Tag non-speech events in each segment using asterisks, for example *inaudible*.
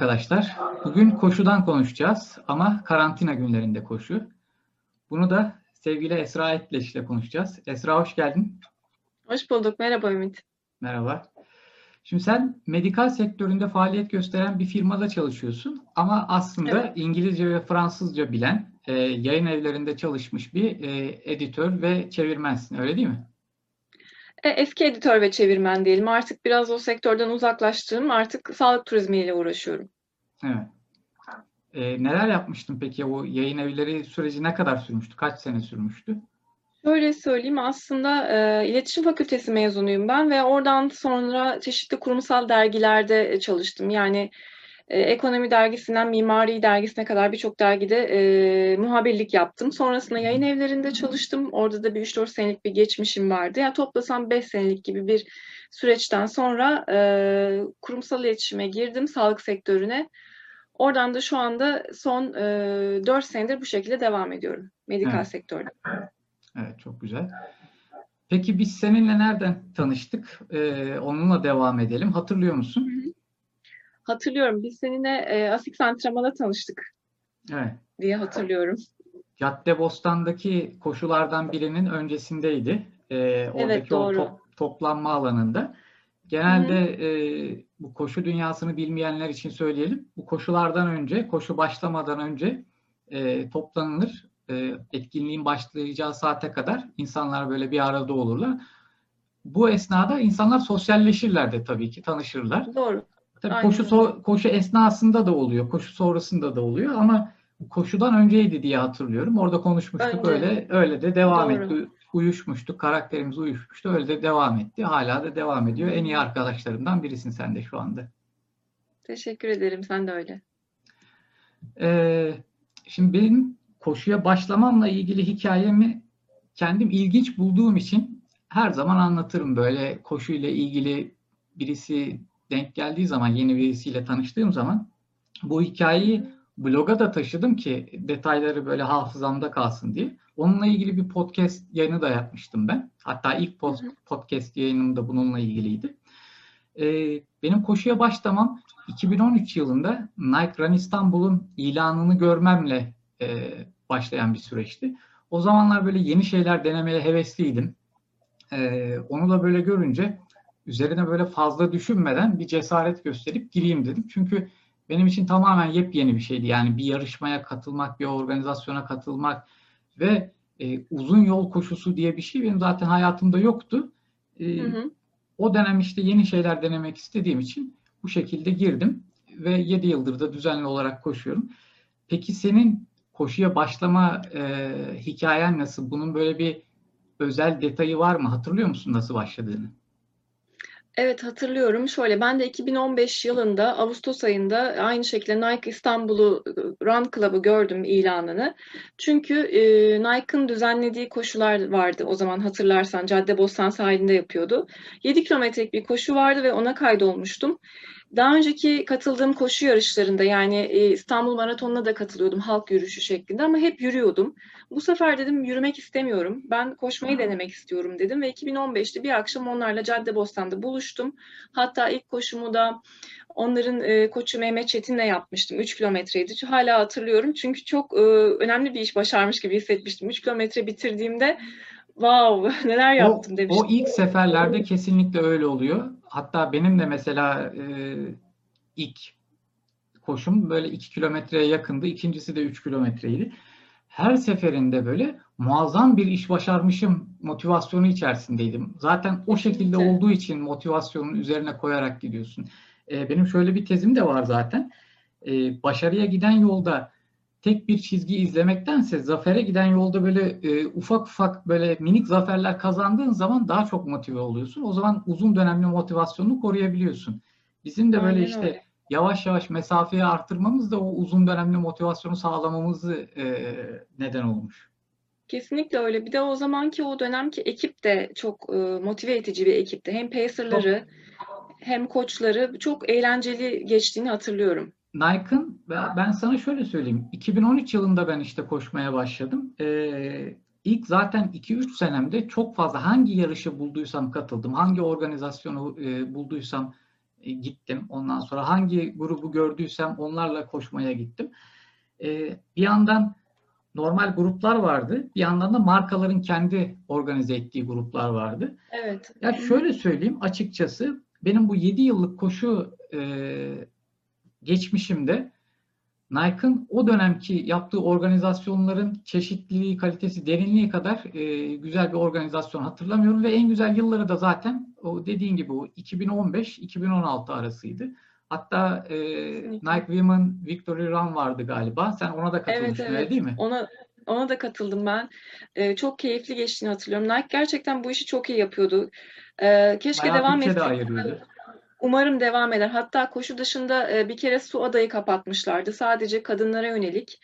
Arkadaşlar. Bugün koşudan konuşacağız ama karantina günlerinde koşu. Bunu da sevgili Esra Etleş ile konuşacağız. Esra hoş geldin. Hoş bulduk. Merhaba Ümit. Merhaba. Şimdi sen medikal sektöründe faaliyet gösteren bir firmada çalışıyorsun ama aslında Evet. İngilizce ve Fransızca bilen e, yayın evlerinde çalışmış bir e, editör ve çevirmensin öyle değil mi? E, Eski editör ve çevirmen diyelim. Artık biraz o sektörden uzaklaştım. Artık sağlık turizmiyle uğraşıyorum. Evet. E, neler yapmıştın peki? O yayın evleri süreci ne kadar sürmüştü? Kaç sene sürmüştü? Şöyle söyleyeyim aslında e, iletişim fakültesi mezunuyum ben ve oradan sonra çeşitli kurumsal dergilerde e, çalıştım. Yani e, ekonomi dergisinden mimari dergisine kadar birçok dergide e, muhabirlik yaptım. Sonrasında yayın evlerinde çalıştım. Orada da bir 3-4 senelik bir geçmişim vardı. Yani toplasam 5 senelik gibi bir süreçten sonra e, kurumsal iletişime girdim sağlık sektörüne. Oradan da şu anda son e, 4 senedir bu şekilde devam ediyorum medikal Evet. sektörde. Evet, çok güzel. Peki biz seninle nereden tanıştık? Ee, onunla devam edelim. Hatırlıyor musun? Hatırlıyorum biz seninle e, Asik Antrenman'da tanıştık Evet. diye hatırlıyorum. Caddebostan'daki koşulardan birinin öncesindeydi. Ee, oradaki o doğru. top- toplanma alanında. Genelde e, bu koşu dünyasını bilmeyenler için söyleyelim. Bu koşulardan önce, koşu başlamadan önce e, toplanılır. E, etkinliğin başlayacağı saate kadar insanlar böyle bir arada olurlar. Bu esnada insanlar sosyalleşirler de tabii ki, tanışırlar. Doğru. Tabii Aynen koşu so- koşu esnasında da oluyor, koşu sonrasında da oluyor ama koşudan önceydi diye hatırlıyorum. Orada konuşmuştuk Önce. öyle öyle de devam Doğru. etti. Uyuşmuştuk, karakterimiz uyuşmuştu. Öyle de devam etti. Hala da devam ediyor. En iyi arkadaşlarımdan birisin sen de şu anda. Teşekkür ederim. Sen de öyle. Ee, şimdi benim koşuya başlamamla ilgili hikayemi kendim ilginç bulduğum için her zaman anlatırım. Böyle koşuyla ilgili birisi denk geldiği zaman, yeni birisiyle tanıştığım zaman bu hikayeyi bloga da taşıdım ki detayları böyle hafızamda kalsın diye. Onunla ilgili bir podcast yayını da yapmıştım ben. Hatta ilk post- podcast yayınım da bununla ilgiliydi. Ee, benim koşuya başlamam 2013 yılında Nike Run İstanbul'un ilanını görmemle e, başlayan bir süreçti. O zamanlar böyle yeni şeyler denemeye hevesliydim. E, onu da böyle görünce üzerine böyle fazla düşünmeden bir cesaret gösterip gireyim dedim. Çünkü benim için tamamen yepyeni bir şeydi. Yani bir yarışmaya katılmak, bir organizasyona katılmak ve e, uzun yol koşusu diye bir şey benim zaten hayatımda yoktu. E, Hı hı. o dönem işte yeni şeyler denemek istediğim için bu şekilde girdim ve 7 yıldır da düzenli olarak koşuyorum. Peki senin koşuya başlama e, hikayen nasıl? Bunun böyle bir özel detayı var mı? Hatırlıyor musun nasıl başladığını? Evet hatırlıyorum. Şöyle ben de 2015 yılında Ağustos ayında aynı şekilde Nike İstanbul'u Run Club'ı gördüm ilanını. Çünkü e, Nike'ın düzenlediği koşular vardı. O zaman hatırlarsan Caddebostan sahilinde yapıyordu. 7 kilometrelik bir koşu vardı ve ona kaydolmuştum. Daha önceki katıldığım koşu yarışlarında yani İstanbul Maratonu'na da katılıyordum halk yürüyüşü şeklinde ama hep yürüyordum. Bu sefer dedim yürümek istemiyorum. Ben koşmayı denemek istiyorum dedim ve 2015'te bir akşam onlarla Caddebostan'da buluştum. Hatta ilk koşumu da onların e, koçu Mehmet Çetin'le yapmıştım. 3 kilometreydi. Hala hatırlıyorum çünkü çok e, önemli bir iş başarmış gibi hissetmiştim. 3 kilometre bitirdiğimde wow *laughs* neler O, yaptım o demiştim. ilk seferlerde kesinlikle öyle oluyor. Hatta benim de mesela e, ilk koşum böyle 2 kilometreye yakındı. İkincisi de 3 kilometreydi. Her seferinde böyle muazzam bir iş başarmışım motivasyonu içerisindeydim. Zaten o şekilde Kesinlikle. olduğu için motivasyonun üzerine koyarak gidiyorsun. E, benim şöyle bir tezim de var zaten. E, başarıya giden yolda tek bir çizgi izlemektense zafere giden yolda böyle e, ufak ufak böyle minik zaferler kazandığın zaman daha çok motive oluyorsun. O zaman uzun dönemli motivasyonunu koruyabiliyorsun. Bizim de böyle Aynen işte öyle. Yavaş yavaş mesafeyi arttırmamız da o uzun dönemli motivasyonu sağlamamızı e, neden olmuş. Kesinlikle öyle. Bir de o zamanki o dönemki ekip de çok e, motive edici bir ekipti. Hem pacer'ları hem koçları çok eğlenceli geçtiğini hatırlıyorum. Nike'ın ben ben sana şöyle söyleyeyim. 2013 yılında ben işte koşmaya başladım. Ee, ilk zaten 2-3 senemde çok fazla hangi yarışı bulduysam katıldım. Hangi organizasyonu e, bulduysam e, gittim. Ondan sonra hangi grubu gördüysem onlarla koşmaya gittim. E, bir yandan normal gruplar vardı. Bir yandan da markaların kendi organize ettiği gruplar vardı. Evet. Ya şöyle söyleyeyim açıkçası benim bu 7 yıllık koşu e, geçmişimde Nike'ın o dönemki yaptığı organizasyonların çeşitliliği, kalitesi, derinliği kadar e, güzel bir organizasyon hatırlamıyorum ve en güzel yılları da zaten o dediğin gibi o 2015-2016 arasıydı. Hatta e, Nike Women Victory Run vardı galiba. Sen ona da katılmıştın evet, evet. öyle değil mi? Ona ona da katıldım ben. Ee, çok keyifli geçtiğini hatırlıyorum. Nike gerçekten bu işi çok iyi yapıyordu. Ee, keşke Bayağı devam bütçe de etse. ayırıyordu. Umarım devam eder. Hatta koşu dışında e, bir kere su adayı kapatmışlardı. Sadece kadınlara yönelik.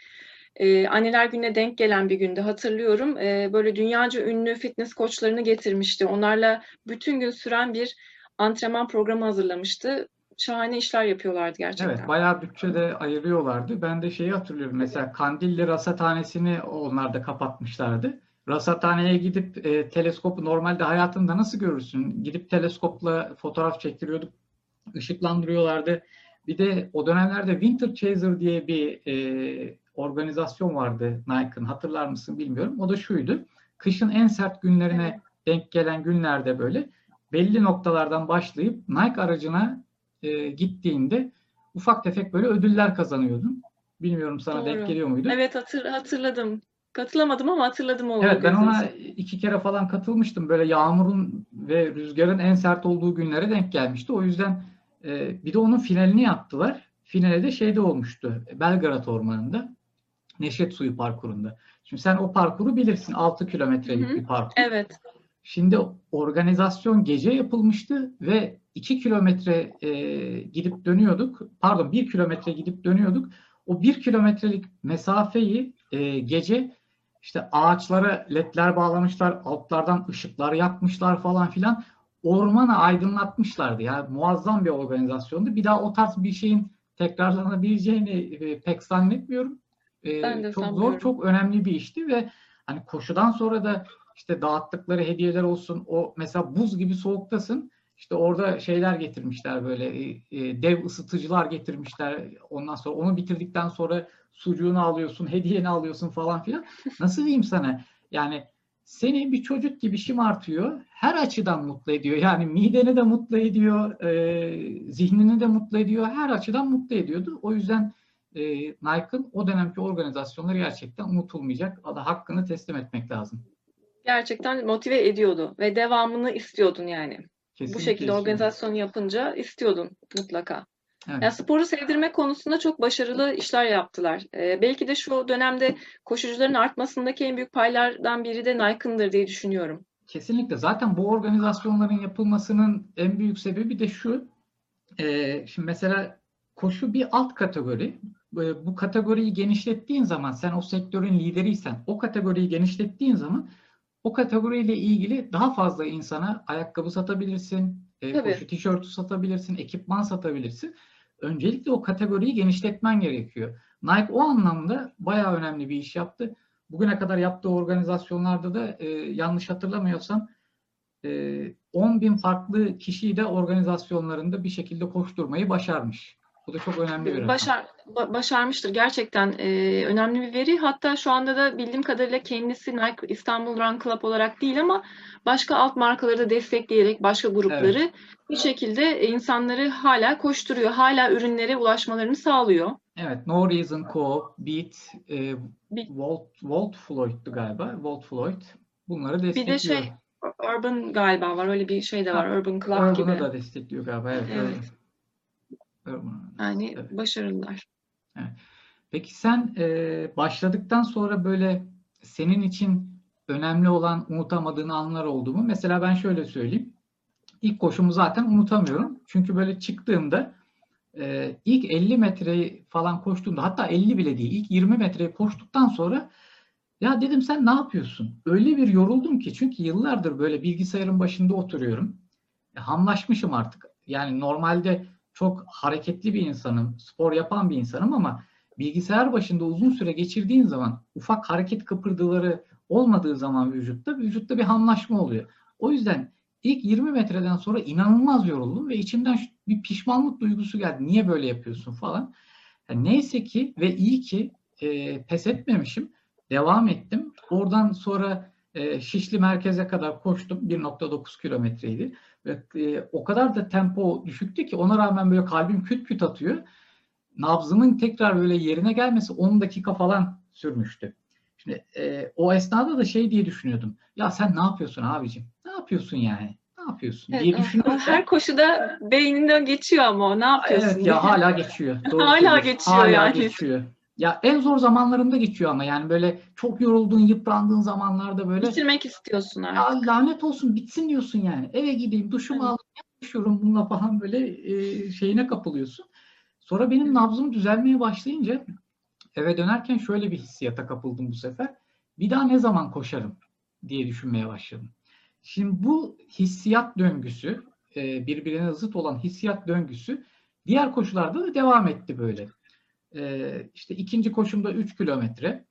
E, Anneler Günü'ne denk gelen bir günde hatırlıyorum. E, böyle dünyaca ünlü fitness koçlarını getirmişti. Onlarla bütün gün süren bir antrenman programı hazırlamıştı. Şahane işler yapıyorlardı gerçekten. Evet, bayağı bütçe de ayırıyorlardı. Ben de şeyi hatırlıyorum. Mesela Kandilli Rasathanesi'ni onlar da kapatmışlardı. Rasathaneye gidip e, teleskopu normalde hayatında nasıl görürsün? Gidip teleskopla fotoğraf çektiriyorduk. Işıklandırıyorlardı. Bir de o dönemlerde Winter Chaser diye bir e, organizasyon vardı Nike'ın. Hatırlar mısın bilmiyorum. O da şuydu. Kışın en sert günlerine Evet. denk gelen günlerde böyle belli noktalardan başlayıp Nike aracına e, gittiğinde ufak tefek böyle ödüller kazanıyordun. Bilmiyorum sana Doğru. denk geliyor muydu? Evet hatır, hatırladım. Katılamadım ama hatırladım o Evet ben ona iki kere falan katılmıştım. Böyle yağmurun ve rüzgarın en sert olduğu günlere denk gelmişti. O yüzden e, bir de onun finalini yaptılar. Finale de şeyde olmuştu. Belgrad Ormanı'nda. Neşet Suyu parkurunda. Şimdi sen o parkuru bilirsin. 6 kilometrelik bir parkur. Evet. Şimdi organizasyon gece yapılmıştı ve 2 kilometre e, gidip dönüyorduk. Pardon 1 kilometre gidip dönüyorduk. O 1 kilometrelik mesafeyi e, gece işte ağaçlara ledler bağlamışlar, altlardan ışıklar yakmışlar falan filan. Ormanı aydınlatmışlardı. Yani muazzam bir organizasyondu. Bir daha o tarz bir şeyin tekrarlanabileceğini e, pek zannetmiyorum. E, Ben de çok zor, çok önemli bir işti ve hani koşudan sonra da işte dağıttıkları hediyeler olsun. O mesela buz gibi soğuktasın. İşte orada şeyler getirmişler böyle e, e, dev ısıtıcılar getirmişler. Ondan sonra onu bitirdikten sonra sucuğunu alıyorsun, hediyeni alıyorsun falan filan. Nasıl diyeyim sana? Yani seni bir çocuk gibi şımartıyor. Her açıdan mutlu ediyor. Yani mideni de mutlu ediyor, e, zihnini de mutlu ediyor. Her açıdan mutlu ediyordu. O yüzden e, Nike'ın o dönemki organizasyonları gerçekten unutulmayacak. Hakkını teslim etmek lazım. Gerçekten motive ediyordu ve devamını istiyordun yani. Bu Kesinlikle şekilde istiyorum. organizasyonu yapınca istiyordun mutlaka. Evet. Yani sporu sevdirme konusunda çok başarılı işler yaptılar. Ee, belki de şu dönemde koşucuların artmasındaki en büyük paylardan biri de Nike'ındır diye düşünüyorum. Kesinlikle. Zaten bu organizasyonların yapılmasının en büyük sebebi de şu. Ee, şimdi mesela koşu bir alt kategori. Ee, Bu kategoriyi genişlettiğin zaman sen o sektörün lideriysen o kategoriyi genişlettiğin zaman o kategoriyle ilgili daha fazla insana ayakkabı satabilirsin, e, koşu tişörtü satabilirsin, ekipman satabilirsin. Öncelikle o kategoriyi genişletmen gerekiyor. Nike o anlamda bayağı önemli bir iş yaptı. Bugüne kadar yaptığı organizasyonlarda da e, yanlış hatırlamıyorsam e, 10 bin farklı kişiyi de organizasyonlarında bir şekilde koşturmayı başarmış. Bu da çok önemli bir. Başar, ba- başarmıştır gerçekten e, önemli bir veri. Hatta şu anda da bildiğim kadarıyla kendisi Nike İstanbul Run Club olarak değil ama başka alt markaları da destekleyerek başka grupları bir şekilde insanları hala koşturuyor. Hala ürünlere ulaşmalarını sağlıyor. Evet, No Reason Co, Beat, e, Bir- Volt, Volt Floyd'du galiba. Volt Floyd. Bunları Bir destekliyor. de şey Urban galiba var. Öyle bir şey de var. Ha, Urban Club Urban'ı gibi. da destekliyor galiba. Evet, Evet. Urban. Yani Evet. başarılılar. Peki sen e, başladıktan sonra böyle senin için önemli olan unutamadığın anlar oldu mu? Mesela ben şöyle söyleyeyim. İlk koşumu zaten unutamıyorum. Çünkü böyle çıktığımda e, ilk 50 metreyi falan koştuğumda hatta 50 bile değil ilk 20 metreyi koştuktan sonra ya dedim sen ne yapıyorsun? Öyle bir yoruldum ki çünkü yıllardır böyle bilgisayarın başında oturuyorum. E, hamlaşmışım artık. Yani normalde çok hareketli bir insanım, spor yapan bir insanım ama bilgisayar başında uzun süre geçirdiğin zaman ufak hareket kıpırdıları olmadığı zaman vücutta vücutta bir hamlaşma oluyor. O yüzden ilk 20 metreden sonra inanılmaz yoruldum ve içimden bir pişmanlık duygusu geldi. Niye böyle yapıyorsun falan. Yani neyse ki ve iyi ki e, pes etmemişim. Devam ettim. Oradan sonra e, Şişli merkeze kadar koştum. 1.9 kilometreydi. Ve e, o kadar da tempo düşüktü ki ona rağmen böyle kalbim küt küt atıyor. Nabzımın tekrar böyle yerine gelmesi 10 dakika falan sürmüştü. Şimdi e, o esnada da şey diye düşünüyordum. Ya sen ne yapıyorsun abicim? Ne yapıyorsun yani? Ne yapıyorsun Evet, diye düşünüyorum. Her koşuda beyninden geçiyor ama o ne yapıyorsun? Evet diye. ya hala geçiyor. *laughs* Doğru Hala geçiyor Hala yani. geçiyor. Ya en zor zamanlarında geçiyor ama yani böyle çok yorulduğun, yıprandığın zamanlarda böyle Bitirmek istiyorsun artık. ya lanet olsun bitsin diyorsun yani. Eve gideyim, duşumu Evet. alayım, yaşıyorum bununla falan böyle e, şeyine kapılıyorsun. Sonra benim nabzım düzelmeye başlayınca eve dönerken şöyle bir hissiyata kapıldım bu sefer. Bir daha ne zaman koşarım diye düşünmeye başladım. Şimdi bu hissiyat döngüsü, e, birbirine zıt olan hissiyat döngüsü diğer koşularda da devam etti böyle. E, işte ikinci koşumda 3 kilometre.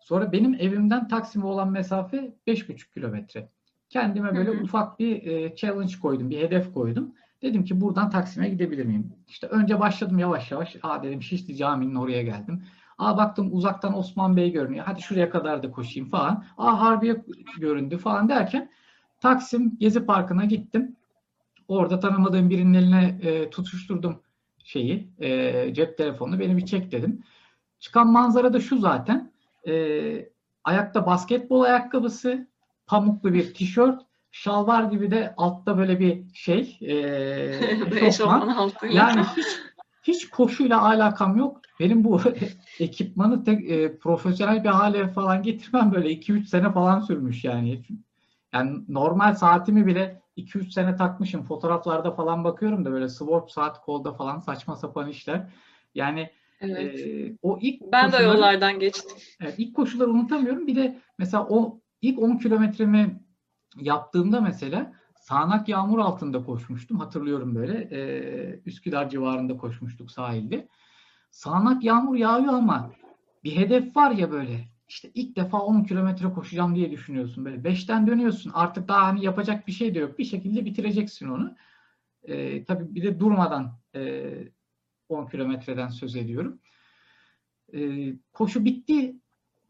Sonra benim evimden Taksim'e olan mesafe 5,5 kilometre. Kendime böyle Hı hı. ufak bir e, challenge koydum, bir hedef koydum. Dedim ki buradan Taksim'e gidebilir miyim? İşte önce başladım yavaş yavaş. Aa dedim Şişli Camii'nin oraya geldim. Aa baktım uzaktan Osman Bey görünüyor. Hadi şuraya kadar da koşayım falan. Aa Harbiye göründü falan derken Taksim Gezi Parkı'na gittim. Orada tanımadığım birinin eline e, tutuşturdum şeyi, e, cep telefonunu. Beni bir çek dedim. Çıkan manzara da şu zaten. E, ayakta basketbol ayakkabısı, pamuklu bir tişört, şalvar gibi de altta böyle bir şey, e, *laughs* Eşofman. Yani hiç hiç koşuyla alakam yok. Benim bu *laughs* ekipmanı tek e, profesyonel bir hale falan getirmem böyle 2-3 sene falan sürmüş yani. Yani normal saatimi bile 2-3 sene takmışım. Fotoğraflarda falan bakıyorum da böyle swatch saat kolda falan saçma sapan işler. Yani Evet. e, o ilk Ben de o koşuları- yollardan geçtim. Evet, ilk koşuları unutamıyorum. Bir de mesela o ilk 10 kilometremi yaptığımda mesela sağanak yağmur altında koşmuştum. Hatırlıyorum böyle. Ee, Üsküdar civarında koşmuştuk sahilde. Sağanak yağmur yağıyor ama bir hedef var ya böyle. İşte ilk defa 10 kilometre koşacağım diye düşünüyorsun. Böyle 5'ten dönüyorsun. Artık daha hani yapacak bir şey de yok. Bir şekilde bitireceksin onu. Ee, tabii bir de durmadan e, 10 kilometreden söz ediyorum. Ee, koşu bitti.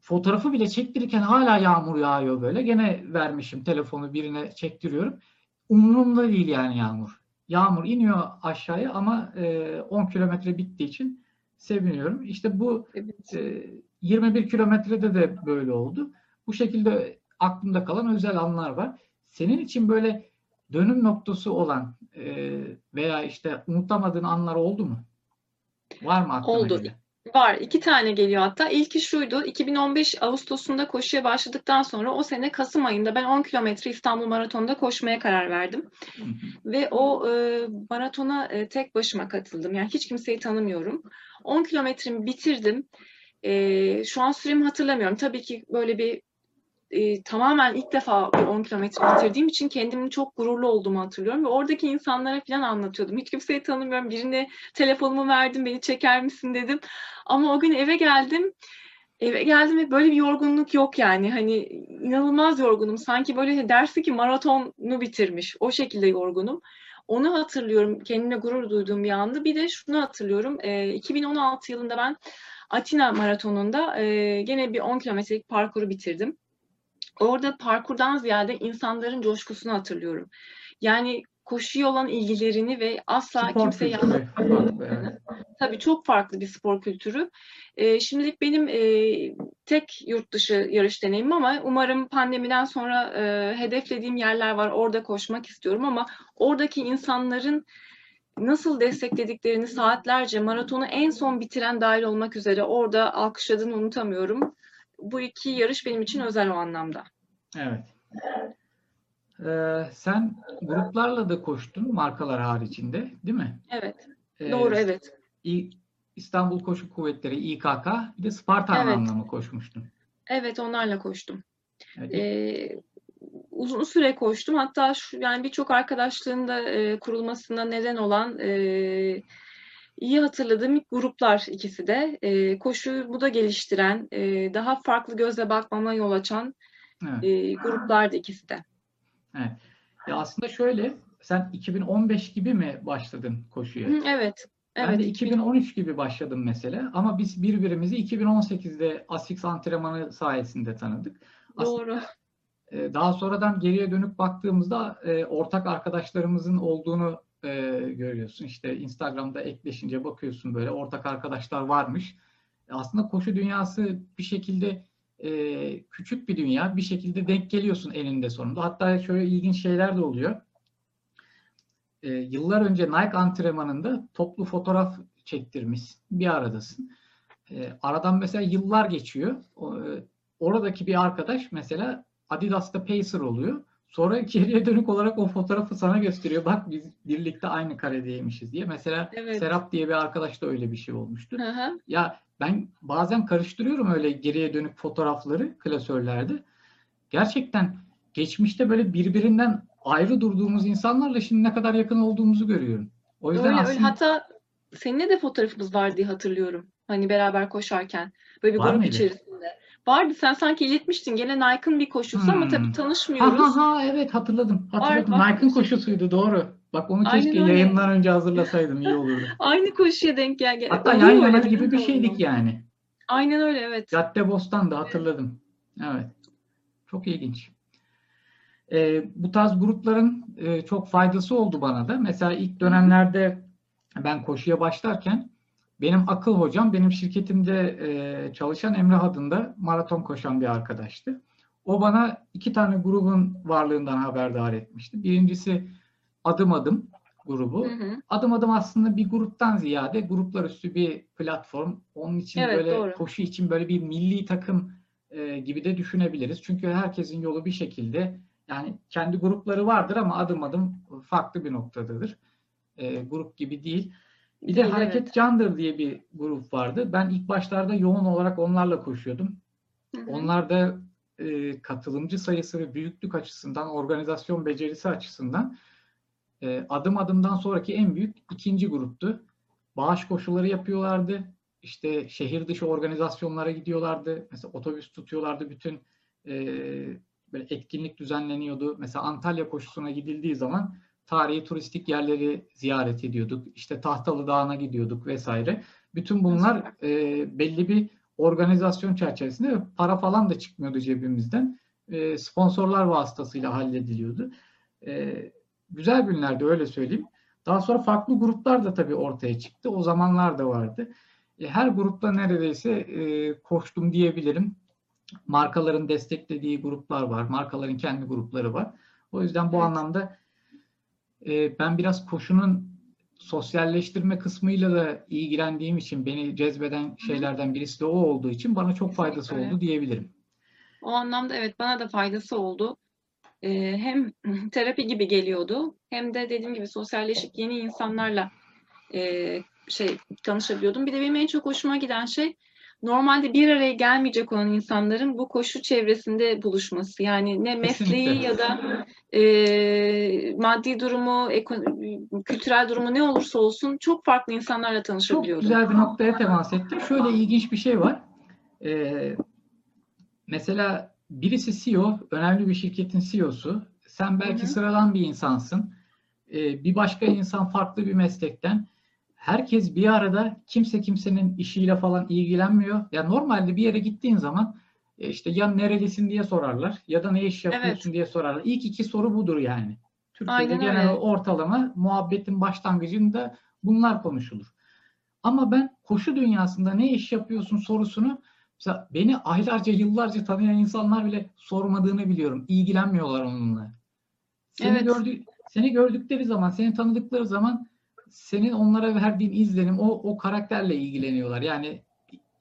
Fotoğrafı bile çektirirken hala yağmur yağıyor böyle. Gene vermişim telefonu birine çektiriyorum. Umurumda değil yani yağmur. Yağmur iniyor aşağıya ama e, 10 kilometre bittiği için seviniyorum. İşte bu Evet. e, 21 kilometrede de böyle oldu. Bu şekilde aklımda kalan özel anlar var. Senin için böyle dönüm noktası olan e, veya işte unutamadığın anlar oldu mu? Var mı aklına Oldu. gelen? Var. iki tane geliyor hatta. İlki şuydu. 2015 Ağustos'unda koşuya başladıktan sonra o sene Kasım ayında ben 10 kilometre İstanbul Maratonu'nda koşmaya karar verdim. Ve o e, maratona e, tek başıma katıldım. Yani hiç kimseyi tanımıyorum. 10 kilometremi bitirdim. E, şu an süremi hatırlamıyorum. Tabii ki böyle bir e, tamamen ilk defa bir 10 kilometre bitirdiğim için kendimin çok gururlu olduğumu hatırlıyorum. Ve oradaki insanlara falan anlatıyordum. Hiç kimseyi tanımıyorum. Birine telefonumu verdim, beni çeker misin dedim. Ama o gün eve geldim. Eve geldim ve böyle bir yorgunluk yok yani. Hani inanılmaz yorgunum. Sanki böyle dersi ki maratonu bitirmiş. O şekilde yorgunum. Onu hatırlıyorum. Kendime gurur duyduğum bir andı. Bir de şunu hatırlıyorum. E, 2016 yılında ben Atina Maratonu'nda e, gene bir 10 kilometrelik parkuru bitirdim. Orada parkurdan ziyade insanların coşkusunu hatırlıyorum. Yani koşuya olan ilgilerini ve asla Spor farklı, evet. *laughs* Tabii çok farklı bir spor kültürü. Ee, şimdilik benim e, tek yurt dışı yarış deneyimim ama umarım pandemiden sonra e, hedeflediğim yerler var. Orada koşmak istiyorum ama oradaki insanların nasıl desteklediklerini saatlerce maratonu en son bitiren dahil olmak üzere orada alkışladığını unutamıyorum. Bu iki yarış benim için özel o anlamda. Evet. Ee, sen gruplarla da koştun markalar haricinde, değil mi? Evet, Ee, doğru evet. İstanbul Koşu Kuvvetleri İKK, bir de Spartan Evet. anlamı koşmuştun. Evet onlarla koştum. Evet. Ee, uzun süre koştum. Hatta şu, yani birçok arkadaşlığın da e, kurulmasına neden olan e, iyi hatırladığım gruplar ikisi de. E, koşuyu bu da geliştiren, e, daha farklı gözle bakmama yol açan Evet. e, gruplardı ikisi de. Evet. Ya aslında şöyle, sen 2015 gibi mi başladın koşuya? Hı, Evet. Ben Evet. de 2013 gibi başladım mesela ama biz birbirimizi 2018'de Asix antrenmanı sayesinde tanıdık. Aslında Doğru. e, daha sonradan geriye dönüp baktığımızda e, ortak arkadaşlarımızın olduğunu e, görüyorsun. İşte Instagram'da ekleşince bakıyorsun böyle ortak arkadaşlar varmış. E, Aslında koşu dünyası bir şekilde küçük bir dünya. Bir şekilde denk geliyorsun eninde sonunda. Hatta şöyle ilginç şeyler de oluyor. Yıllar önce Nike antrenmanında toplu fotoğraf çektirmiş. Bir aradasın. Aradan mesela yıllar geçiyor. Oradaki bir arkadaş mesela Adidas'ta Pacer oluyor. Sonra geriye dönük olarak o fotoğrafı sana gösteriyor. Bak biz birlikte aynı karedeymişiz diye. Mesela Evet. Serap diye bir arkadaş da öyle bir şey olmuştu. Hı. Ya ben bazen karıştırıyorum öyle geriye dönük fotoğrafları klasörlerde. Gerçekten geçmişte böyle birbirinden ayrı durduğumuz insanlarla şimdi ne kadar yakın olduğumuzu görüyorum. O yüzden Öyle öyle. aslında Hatta seninle de fotoğrafımız var diye hatırlıyorum. Hani beraber koşarken. Böyle bir Var grup mıydı? içerisinde. Vardı. Sen sanki iletmiştin. Gene Nike'ın bir koşusu ama Hmm. tabii ha tanışmıyoruz. ha ha evet hatırladım. Hatırladım. Var. Nike'ın koşusuydu doğru. Bak onu Aynen keşke öyle. yayından önce hazırlasaydım iyi olurdu. *laughs* Aynı koşuya denk gel. gel- Hatta yan yana gibi bir şeydik yani. Aynen öyle evet. Cadde Bostan'da hatırladım. Evet. Çok ilginç. Ee, bu tarz grupların e, çok faydası oldu bana da. Mesela ilk dönemlerde ben koşuya başlarken benim akıl hocam benim şirketimde e, çalışan Emrah adında maraton koşan bir arkadaştı. O bana iki tane grubun varlığından haberdar etmişti. Birincisi Adım Adım grubu. Hı hı. Adım adım aslında bir gruptan ziyade gruplar üstü bir platform. Onun için Evet, böyle doğru. koşu için böyle bir milli takım e, gibi de düşünebiliriz. Çünkü herkesin yolu bir şekilde yani kendi grupları vardır ama adım adım farklı bir noktadadır. E, grup gibi değil. Bir de Değil, Hareket evet. Candır diye bir grup vardı. Ben ilk başlarda yoğun olarak onlarla koşuyordum. Hı hı. Onlar da e, katılımcı sayısı ve büyüklük açısından, organizasyon becerisi açısından e, adım adımdan sonraki en büyük ikinci gruptu. Bağış koşuları yapıyorlardı. İşte şehir dışı organizasyonlara gidiyorlardı. Mesela otobüs tutuyorlardı. Bütün e, böyle etkinlik düzenleniyordu. Mesela Antalya koşusuna gidildiği zaman tarihi turistik yerleri ziyaret ediyorduk. İşte Tahtalı Dağı'na gidiyorduk vesaire. Bütün bunlar e, belli bir organizasyon çerçevesinde ve para falan da çıkmıyordu cebimizden. E, sponsorlar vasıtasıyla hallediliyordu. E, güzel günlerdi öyle söyleyeyim. Daha sonra farklı gruplar da tabii ortaya çıktı. O zamanlar da vardı. E, her grupta neredeyse e, koştum diyebilirim. Markaların desteklediği gruplar var. Markaların kendi grupları var. O yüzden bu Evet. anlamda e, ben biraz koşunun sosyalleştirme kısmıyla da ilgilendiğim için beni cezbeden şeylerden birisi de o olduğu için bana çok faydası Kesinlikle. oldu diyebilirim. O anlamda evet bana da faydası oldu. Ee, hem *laughs* terapi gibi geliyordu hem de dediğim gibi sosyalleşip yeni insanlarla e, şey tanışabiliyordum. Bir de benim en çok hoşuma giden şey normalde bir araya gelmeyecek olan insanların bu koşu çevresinde buluşması. Yani ne mesleği ya da e, maddi durumu, kültürel durumu ne olursa olsun çok farklı insanlarla Çok tanışabiliyordum. güzel bir noktaya temas ettin. Şöyle ilginç bir şey var. Ee, mesela birisi CEO, önemli bir şirketin CEO'su. Sen belki Hı hı. sıradan bir insansın. Ee, bir başka insan farklı bir meslekten. Herkes bir arada kimse kimsenin işiyle falan ilgilenmiyor. Ya normalde bir yere gittiğin zaman e, işte ya nerelisin diye sorarlar ya da ne iş yapıyorsun diye sorarlar. İlk iki soru budur yani. Türkiye'de Aynen genel öyle. ortalama muhabbetin başlangıcında bunlar konuşulur. Ama ben koşu dünyasında ne iş yapıyorsun sorusunu mesela beni aylarca yıllarca tanıyan insanlar bile sormadığını biliyorum. İlgilenmiyorlar onunla. Seni Evet. gördü, seni gördükleri zaman, seni tanıdıkları zaman senin onlara verdiğin izlenim o o karakterle ilgileniyorlar. Yani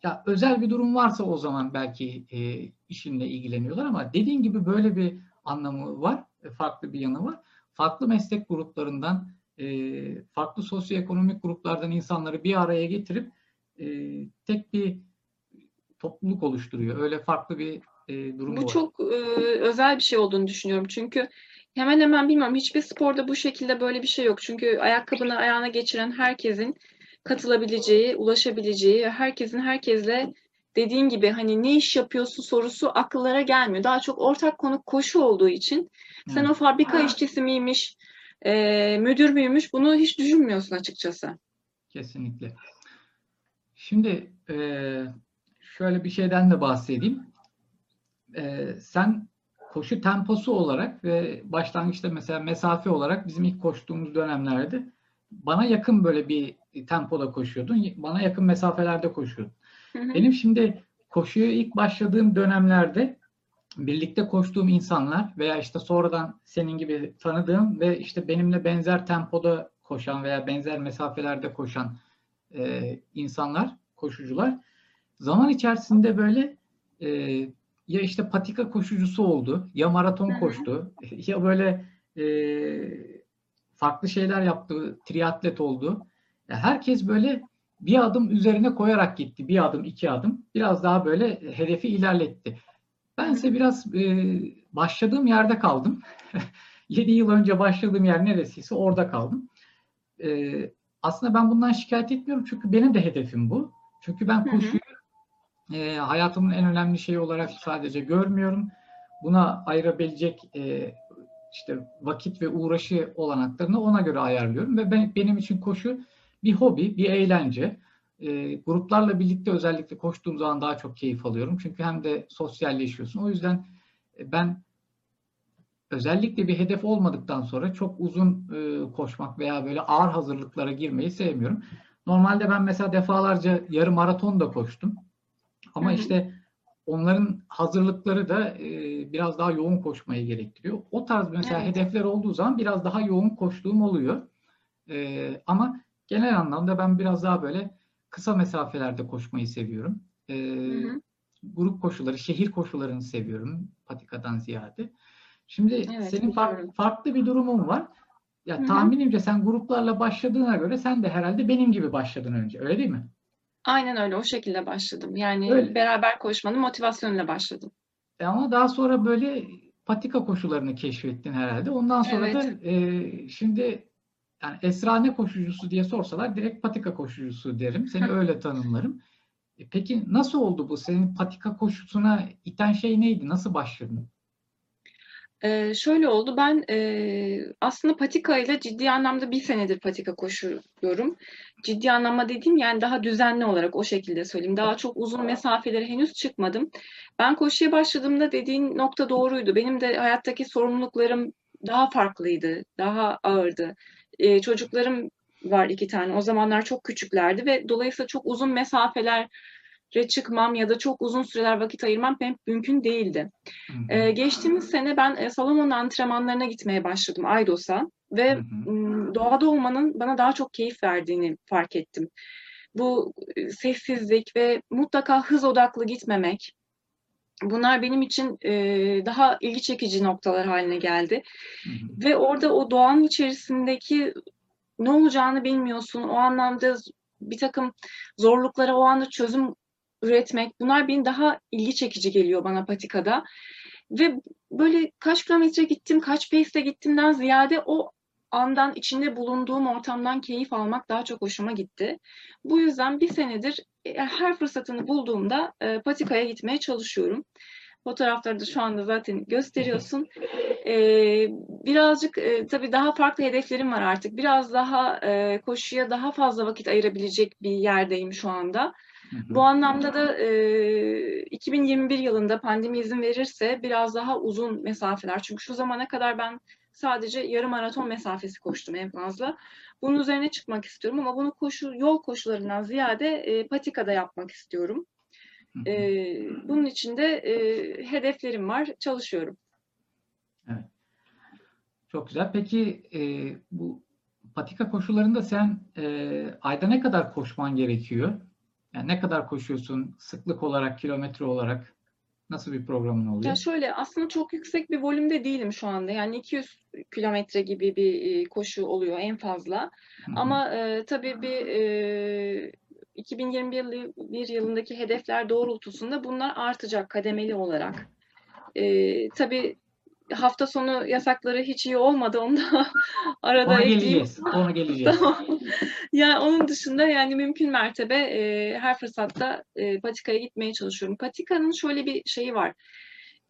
ya özel bir durum varsa o zaman belki e, işinle ilgileniyorlar ama dediğin gibi böyle bir anlamı var, e, farklı bir yanı var. Farklı meslek gruplarından, e, farklı sosyoekonomik gruplardan insanları bir araya getirip e, tek bir topluluk oluşturuyor. Öyle farklı bir e, durum Bu var. çok e, özel bir şey olduğunu düşünüyorum. Çünkü hemen hemen bilmiyorum hiçbir sporda bu şekilde böyle bir şey yok. Çünkü ayakkabını ayağına geçiren herkesin katılabileceği, ulaşabileceği, herkesin herkesle dediğin gibi hani ne iş yapıyorsun sorusu akıllara gelmiyor. Daha çok ortak konu koşu olduğu için sen Evet. o fabrika işçisi miymiş, e, müdür müymüş bunu hiç düşünmüyorsun açıkçası. Kesinlikle. Şimdi eee, şöyle bir şeyden de bahsedeyim. Eee, sen koşu temposu olarak ve başlangıçta mesela mesafe olarak bizim ilk koştuğumuz dönemlerde bana yakın böyle bir tempoda koşuyordun. Bana yakın mesafelerde koşuyordun. Benim şimdi koşuya ilk başladığım dönemlerde birlikte koştuğum insanlar veya işte sonradan senin gibi tanıdığım ve işte benimle benzer tempoda koşan veya benzer mesafelerde koşan e, insanlar, koşucular zaman içerisinde böyle e, ya işte patika koşucusu oldu, ya maraton koştu, ya böyle e, farklı şeyler yaptı, triatlet oldu. Ya herkes böyle bir adım üzerine koyarak gitti. Bir adım, iki adım. Biraz daha böyle hedefi ilerletti. Bense biraz e, başladığım yerde kaldım. *laughs* 7 yıl önce başladığım yer neresiyse orada kaldım. E, aslında ben bundan şikayet etmiyorum çünkü benim de hedefim bu. Çünkü ben koşuyu e, hayatımın en önemli şeyi olarak sadece görmüyorum. Buna ayırabilecek e, işte vakit ve uğraşı olanaklarını ona göre ayarlıyorum ve ben, benim için koşu bir hobi, bir eğlence. E, gruplarla birlikte özellikle koştuğum zaman daha çok keyif alıyorum. Çünkü hem de sosyalleşiyorsun. O yüzden e, ben özellikle bir hedef olmadıktan sonra çok uzun e, koşmak veya böyle ağır hazırlıklara girmeyi sevmiyorum. Normalde ben mesela defalarca yarım maraton da koştum. Ama Hı hı. işte onların hazırlıkları da e, biraz daha yoğun koşmayı gerektiriyor. O tarz mesela Evet. hedefler olduğu zaman biraz daha yoğun koştuğum oluyor. E, ama genel anlamda ben biraz daha böyle kısa mesafelerde koşmayı seviyorum. E, grup koşuları, şehir koşularını seviyorum patikadan ziyade. Şimdi Evet, senin far- farklı bir durumun var. Ya Hı hı. tahminimce sen gruplarla başladığına göre sen de herhalde benim gibi başladın önce. Öyle değil mi? Aynen öyle o şekilde başladım. Yani Öyle. beraber koşmanın motivasyonuyla başladım. E ama daha sonra böyle patika koşularını keşfettin herhalde. Ondan sonra da Evet. e, şimdi yani Esra ne koşucusu diye sorsalar direkt patika koşucusu derim. Seni *laughs* öyle tanımlarım. E peki nasıl oldu bu? Senin patika koşusuna iten şey neydi? Nasıl başladın? Ee, şöyle oldu. Ben e, aslında patika ile ciddi anlamda bir senedir patika koşuyorum. Ciddi anlamda dediğim yani daha düzenli olarak o şekilde söyleyeyim. Daha çok uzun mesafelere henüz çıkmadım. Ben koşuya başladığımda dediğin nokta doğruydu. Benim de hayattaki sorumluluklarım daha farklıydı, daha ağırdı. Ee, çocuklarım var iki tane. O zamanlar çok küçüklerdi ve dolayısıyla çok uzun mesafelere çıkmam ya da çok uzun süreler vakit ayırmam pek mümkün değildi. Ee, geçtiğimiz sene ben e, Salomon'un antrenmanlarına gitmeye başladım Aydos'a ve Hı hı. m, doğada olmanın bana daha çok keyif verdiğini fark ettim. Bu e, sessizlik ve mutlaka hız odaklı gitmemek, bunlar benim için e, daha ilgi çekici noktalar haline geldi. Hı hı. Ve orada o doğanın içerisindeki ne olacağını bilmiyorsun. O anlamda bir takım zorluklara o anda çözüm üretmek, bunlar benim daha ilgi çekici geliyor bana patikada. Ve böyle kaç kilometre gittim, kaç pace'le gittimden ziyade o andan içinde bulunduğum ortamdan keyif almak daha çok hoşuma gitti. Bu yüzden bir senedir e, her fırsatını bulduğumda e, patikaya gitmeye çalışıyorum. Fotoğrafları da şu anda zaten gösteriyorsun. Ee, birazcık e, tabii daha farklı hedeflerim var artık. Biraz daha e, koşuya daha fazla vakit ayırabilecek bir yerdeyim şu anda. Hı hı. Bu anlamda da e, 2021 yılında pandemi izin verirse biraz daha uzun mesafeler. Çünkü şu zamana kadar ben sadece yarım maraton mesafesi koştum en fazla. Bunun üzerine çıkmak istiyorum ama bunu koşu yol koşularından ziyade e, patikada yapmak istiyorum. Hı hı. E, bunun için de e, hedeflerim var, çalışıyorum. Çok güzel. Peki e, bu patika koşularında sen e, ayda ne kadar koşman gerekiyor? Yani ne kadar koşuyorsun sıklık olarak, kilometre olarak? Nasıl bir programın oluyor? Ya şöyle aslında çok yüksek bir volümde değilim şu anda. Yani 200 kilometre gibi bir e, koşu oluyor en fazla. Hı hı. Ama e, tabii bir e, 2021 yılı- bir yılındaki hedefler doğrultusunda bunlar artacak kademeli olarak. E, tabii hafta sonu yasakları hiç iyi olmadı. Onu da *laughs* arada Ona ekleyeyim. geleceğiz. Ona geleceğiz. Tamam. Yani onun dışında yani mümkün mertebe e, her fırsatta e, patikaya gitmeye çalışıyorum. Patikanın şöyle bir şeyi var.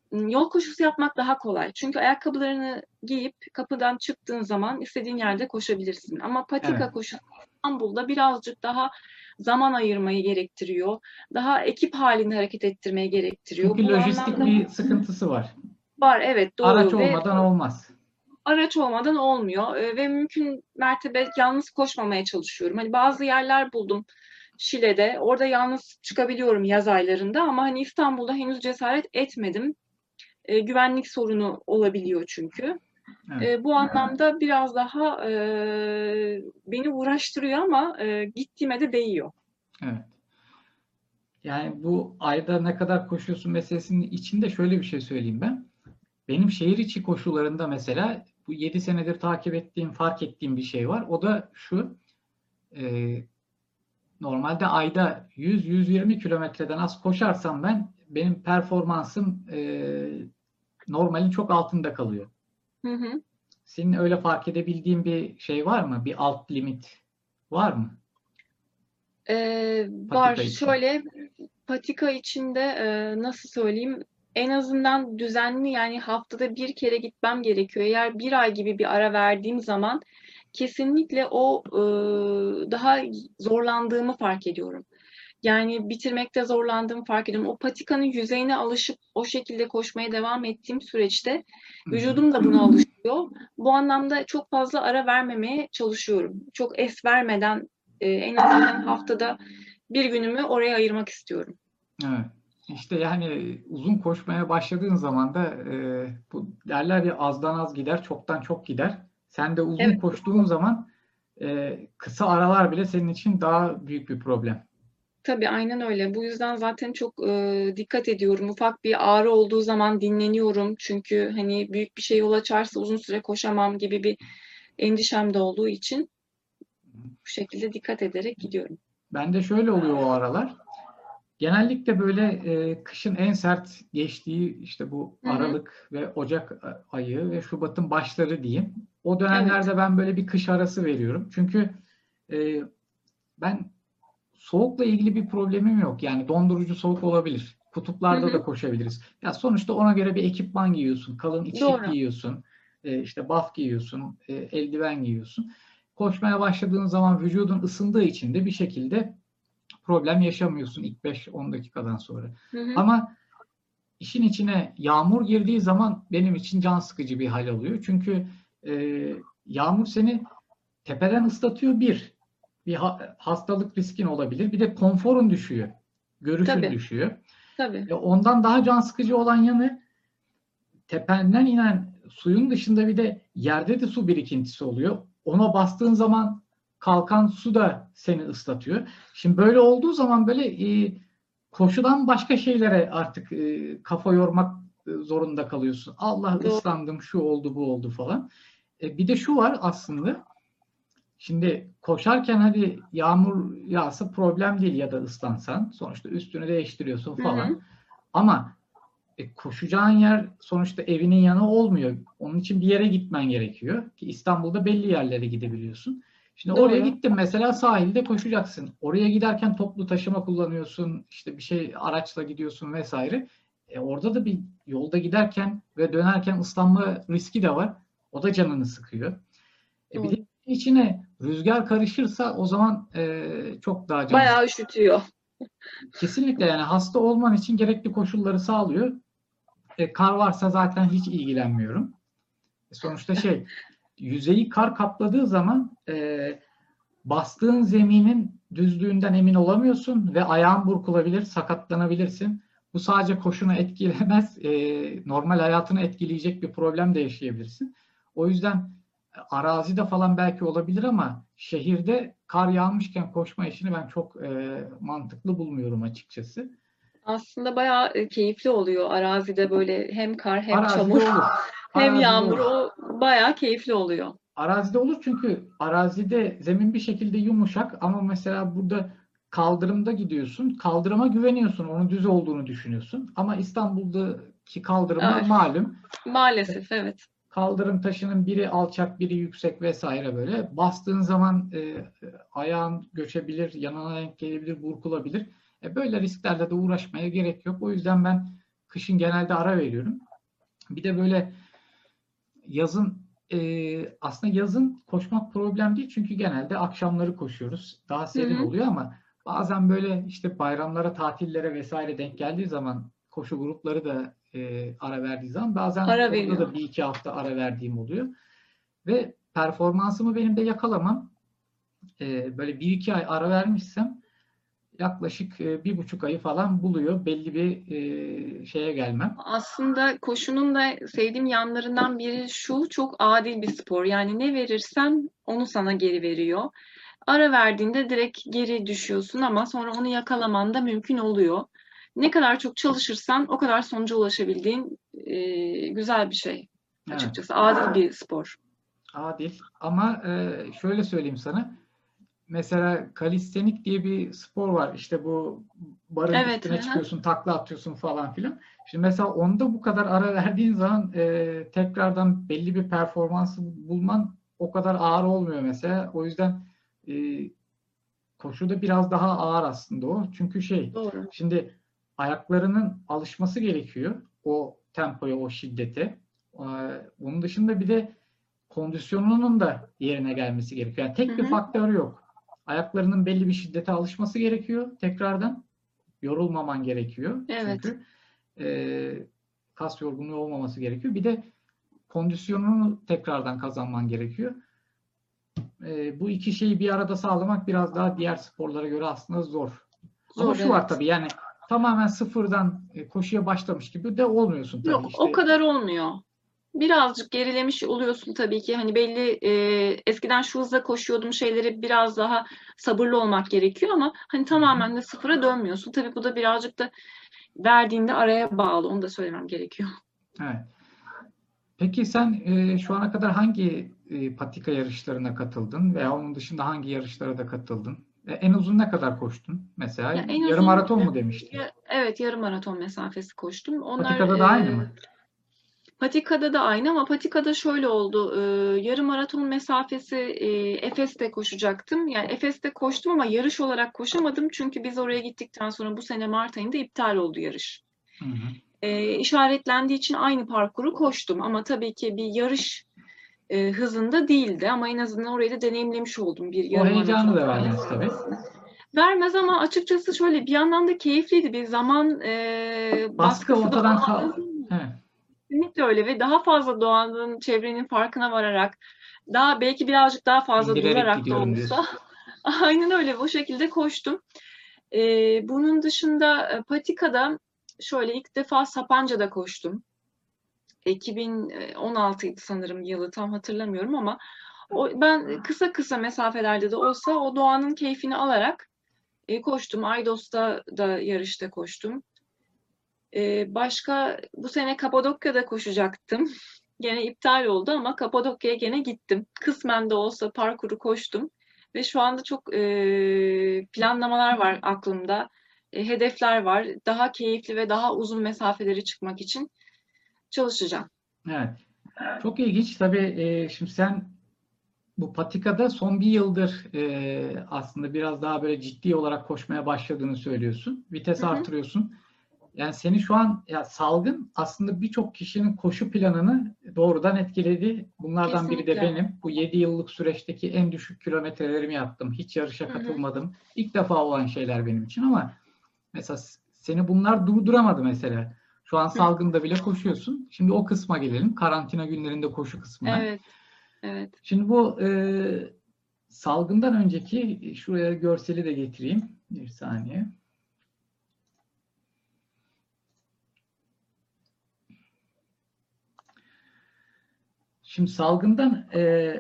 Hmm, Yol koşusu yapmak daha kolay. Çünkü ayakkabılarını giyip kapıdan çıktığın zaman istediğin yerde koşabilirsin. Ama patika Evet. koşusu İstanbul'da birazcık daha zaman ayırmayı gerektiriyor. Daha ekip halinde hareket ettirmeyi gerektiriyor. Çünkü Bu lojistik anlamda bir sıkıntısı var. Var evet doğru Araç ve olmadan olmaz. araç olmadan olmuyor Ee, ve mümkün mertebe yalnız koşmamaya çalışıyorum. Hani bazı yerler buldum Şile'de. Orada yalnız çıkabiliyorum yaz aylarında ama hani İstanbul'da henüz cesaret etmedim. Ee, güvenlik sorunu olabiliyor çünkü. Evet. Ee, bu anlamda biraz daha e, beni uğraştırıyor ama e, gittiğime de değiyor. Evet. Yani bu ayda ne kadar koşuyorsun meselesinin içinde şöyle bir şey söyleyeyim ben. Benim şehir içi koşularında mesela bu 7 senedir takip ettiğim, fark ettiğim bir şey var. O da şu. e, normalde ayda 100-120 kilometreden az koşarsam ben benim performansım e, normalin çok altında kalıyor. Hı hı. Senin öyle fark edebildiğin bir şey var mı? Bir alt limit var mı? Ee, var şöyle patika içinde e, nasıl söyleyeyim en azından düzenli yani haftada bir kere gitmem gerekiyor. Eğer bir ay gibi bir ara verdiğim zaman kesinlikle o e, daha zorlandığımı fark ediyorum. Yani bitirmekte zorlandığımı fark ediyorum. O patikanın yüzeyine alışıp o şekilde koşmaya devam ettiğim süreçte vücudum da buna alışıyor. Bu anlamda çok fazla ara vermemeye çalışıyorum. Çok es vermeden e, en azından haftada bir günümü oraya ayırmak istiyorum. Evet. İşte yani uzun koşmaya başladığın zaman da e, bu derler ya azdan az gider, çoktan çok gider. Sen de uzun Evet. koştuğun zaman e, kısa aralar bile senin için daha büyük bir problem. Tabii aynen öyle. Bu yüzden zaten çok e, dikkat ediyorum. Ufak bir ağrı olduğu zaman dinleniyorum. Çünkü hani büyük bir şey yol açarsa uzun süre koşamam gibi bir endişem de olduğu için bu şekilde dikkat ederek gidiyorum. Bende şöyle oluyor o aralar. Genellikle böyle e, kışın en sert geçtiği işte bu Hı hı. Aralık ve Ocak ayı ve Şubat'ın başları diyeyim. O dönemlerde ben böyle bir kış arası veriyorum. Çünkü e, ben soğukla ilgili bir problemim yok. Yani dondurucu soğuk olabilir. Kutuplarda Hı hı. da koşabiliriz. Ya sonuçta ona göre bir ekipman giyiyorsun. Kalın içlik Doğru. giyiyorsun. e, işte buff giyiyorsun. e, eldiven giyiyorsun. Koşmaya başladığın zaman vücudun ısındığı için de bir şekilde problem yaşamıyorsun ilk 5-10 dakikadan sonra. Hı hı. Ama işin içine yağmur girdiği zaman benim için can sıkıcı bir hal alıyor. Çünkü e, yağmur seni tepeden ıslatıyor bir. Bir ha- hastalık riskin olabilir. Bir de konforun düşüyor. Görüşün Tabii. düşüyor. Tabii. E, ondan daha can sıkıcı olan yanı tependen inen suyun dışında bir de yerde de su birikintisi oluyor. Ona bastığın zaman kalkan su da seni ıslatıyor. Şimdi böyle olduğu zaman böyle e, koşudan başka şeylere artık e, kafa yormak e, zorunda kalıyorsun. Allah ıslandım, şu oldu, bu oldu falan. E, bir de şu var aslında. Şimdi koşarken hadi yağmur yağsa problem değil ya da ıslansan. Sonuçta üstünü değiştiriyorsun Hı falan. hı. Ama e, koşacağın yer sonuçta evinin yanı olmuyor. Onun için bir yere gitmen gerekiyor. Ki İstanbul'da belli yerlere gidebiliyorsun. Şimdi Doğru. oraya gittin mesela sahilde koşacaksın. Oraya giderken toplu taşıma kullanıyorsun. işte bir şey araçla gidiyorsun vesaire. E, orada da bir yolda giderken ve dönerken ıslanma riski de var. O da canını sıkıyor. E, bir de içine rüzgar karışırsa o zaman e, çok daha can Bayağı üşütüyor. Kesinlikle yani hasta olman için gerekli koşulları sağlıyor. E, kar varsa zaten hiç ilgilenmiyorum. E, sonuçta şey yüzeyi kar kapladığı zaman e, bastığın zeminin düzlüğünden emin olamıyorsun ve ayağın burkulabilir, sakatlanabilirsin. Bu sadece koşunu etkilemez, e, normal hayatını etkileyecek bir problem de yaşayabilirsin. O yüzden arazide falan belki olabilir ama şehirde kar yağmışken koşma işini ben çok e, mantıklı bulmuyorum açıkçası. Aslında bayağı e, keyifli oluyor arazide böyle hem kar hem Arazide çamur olur. *laughs* hem yağmur o bayağı keyifli oluyor. Arazide olur çünkü arazide zemin bir şekilde yumuşak ama mesela burada kaldırımda gidiyorsun. Kaldırıma güveniyorsun. Onun düz olduğunu düşünüyorsun. Ama İstanbul'da ki kaldırımlar Evet. malum. Maalesef evet. Kaldırım taşının biri alçak, biri yüksek vesaire böyle. Bastığın zaman e, ayağın göçebilir, yanına denk gelebilir, burkulabilir. E, böyle risklerle de uğraşmaya gerek yok. O yüzden ben kışın genelde ara veriyorum. Bir de böyle yazın e, aslında yazın koşmak problem değil çünkü genelde akşamları koşuyoruz. Daha serin Hı hı. oluyor ama bazen böyle işte bayramlara, tatillere vesaire denk geldiği zaman koşu grupları da e, ara verdiği zaman bazen Ara orada da bir iki hafta ara verdiğim oluyor. Ve performansımı benim de yakalamam e, böyle bir iki ay ara vermişsem yaklaşık e, bir buçuk ayı falan buluyor. Belli bir e, şeye gelmem. Aslında koşunun da sevdiğim yanlarından biri şu, çok adil bir spor. Yani ne verirsen onu sana geri veriyor. Ara verdiğinde direkt geri düşüyorsun ama sonra onu yakalaman da mümkün oluyor. Ne kadar çok çalışırsan o kadar sonuca ulaşabildiğin e, güzel bir şey Evet. açıkçası. Adil bir spor. Adil. Ama şöyle söyleyeyim sana. Mesela kalistenik diye bir spor var. İşte bu barın Evet, üstüne hı çıkıyorsun, takla atıyorsun falan filan. Şimdi mesela onda bu kadar ara verdiğin zaman e, tekrardan belli bir performansı bulman o kadar ağır olmuyor mesela. O yüzden e, koşuda biraz daha ağır aslında o. Çünkü şey Doğru. Şimdi ayaklarının alışması gerekiyor o tempoya, o şiddete. Ee, Bunun dışında bir de kondisyonunun da yerine gelmesi gerekiyor. Yani tek Hı bir faktör yok. Ayaklarının belli bir şiddete alışması gerekiyor tekrardan. Yorulmaman gerekiyor. Evet. Çünkü e, kas yorgunluğu olmaması gerekiyor. Bir de kondisyonunu tekrardan kazanman gerekiyor. E, bu iki şeyi bir arada sağlamak biraz daha diğer sporlara göre aslında zor. Ama Zor, şu var evet. tabii yani tamamen sıfırdan e, koşuya başlamış gibi de olmuyorsun tabii. Yok, işte. o kadar olmuyor. Birazcık gerilemiş oluyorsun tabii ki. Hani belli e, eskiden şu hızla koşuyordum şeyleri biraz daha sabırlı olmak gerekiyor ama hani tamamen de sıfıra dönmüyorsun. Tabii bu da birazcık da verdiğinde araya bağlı. Onu da söylemem gerekiyor. Evet. Peki sen e, şu ana kadar hangi e, patika yarışlarına katıldın veya onun dışında hangi yarışlara da katıldın? E, en uzun ne kadar koştun? Mesela Ya en yarım uzun- maraton mu demiştin? Ya, evet yarım maraton mesafesi koştum. Onlar, Patikada da aynı e, mı? Patikada da aynı ama patikada şöyle oldu. Ee, yarım maraton mesafesi e, Efes'te koşacaktım. Yani Efes'te koştum ama yarış olarak koşamadım. Çünkü biz oraya gittikten sonra bu sene Mart ayında iptal oldu yarış. Hı hı. Ee, işaretlendiği için aynı parkuru koştum. Ama tabii ki bir yarış e, hızında değildi. Ama en azından orayı da deneyimlemiş oldum. Bir O yarım heyecanı maraton da vermez tabii. Vermez ama açıkçası şöyle bir yandan da keyifliydi. Bir zaman e, Baskı baskısı da ortadan az. kal. Evet. Kesinlikle öyle ve daha fazla doğanın, çevrenin farkına vararak, daha belki birazcık daha fazla İndirerek durarak da olsa. *laughs* Aynen öyle, bu şekilde koştum. Ee, bunun dışında e, patikada şöyle ilk defa Sapanca'da koştum. 2016 idi sanırım yılı tam hatırlamıyorum ama o, ben kısa kısa mesafelerde de olsa o doğanın keyfini alarak e, koştum. Aydos'ta da yarışta koştum. Ee, başka bu sene Kapadokya'da koşacaktım. *laughs* Gene iptal oldu ama Kapadokya'ya gene gittim. Kısmen de olsa parkuru koştum. Ve şu anda çok e, planlamalar var aklımda. E, hedefler var. Daha keyifli ve daha uzun mesafeleri çıkmak için çalışacağım. Evet. Çok ilginç. Tabii e, şimdi sen bu patikada son bir yıldır e, aslında biraz daha böyle ciddi olarak koşmaya başladığını söylüyorsun. Vites Hı hı. artırıyorsun. Yani seni şu an ya salgın aslında birçok kişinin koşu planını doğrudan etkiledi. Bunlardan biri de Kesinlikle. benim. Bu 7 yıllık süreçteki en düşük kilometrelerimi yaptım. Hiç yarışa Hı hı. katılmadım. İlk defa olan şeyler benim için ama mesela seni bunlar durduramadı mesela. Şu an salgında bile koşuyorsun. Şimdi o kısma gelelim. Karantina günlerinde koşu kısmına. Evet, evet. Şimdi bu e, salgından önceki şuraya görseli de getireyim. Bir saniye. Şimdi salgından e,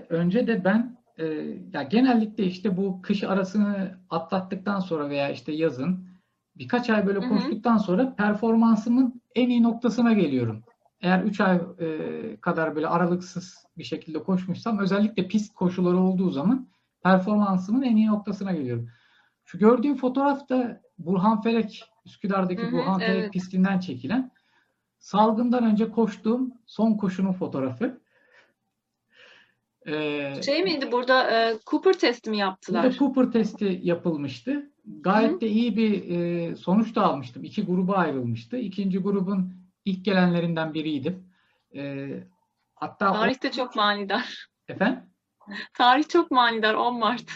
önce de ben e, ya genellikle işte bu kış arasını atlattıktan sonra veya işte yazın birkaç ay böyle koştuktan sonra performansımın en iyi noktasına geliyorum. Eğer 3 ay e, kadar böyle aralıksız bir şekilde koşmuşsam özellikle pist koşuları olduğu zaman performansımın en iyi noktasına geliyorum. Şu gördüğüm fotoğraf da Burhan Felek, Üsküdar'daki Hı hı, Burhan Felek evet. pistinden çekilen. salgından önce koştuğum son koşunun fotoğrafı. Ee, Şey miydi burada e, Cooper testi mi yaptılar? Burada Cooper testi yapılmıştı. Gayet Hı de iyi bir e, sonuç da almıştım. İki gruba ayrılmıştı. İkinci grubun ilk gelenlerinden biriydim. E, hatta Tarih de çok manidar. efendim? Tarih çok manidar 10 Mart.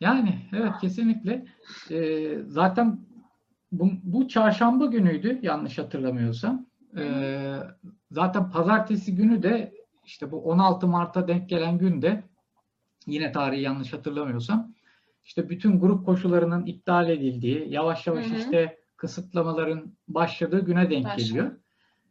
Yani evet kesinlikle. E, zaten bu, bu çarşamba günüydü yanlış hatırlamıyorsam. E, zaten pazartesi günü de işte bu 16 Mart'a denk gelen günde yine tarihi yanlış hatırlamıyorsam işte bütün grup koşularının iptal edildiği, yavaş yavaş Hı hı. işte kısıtlamaların başladığı güne denk Başladı. geliyor.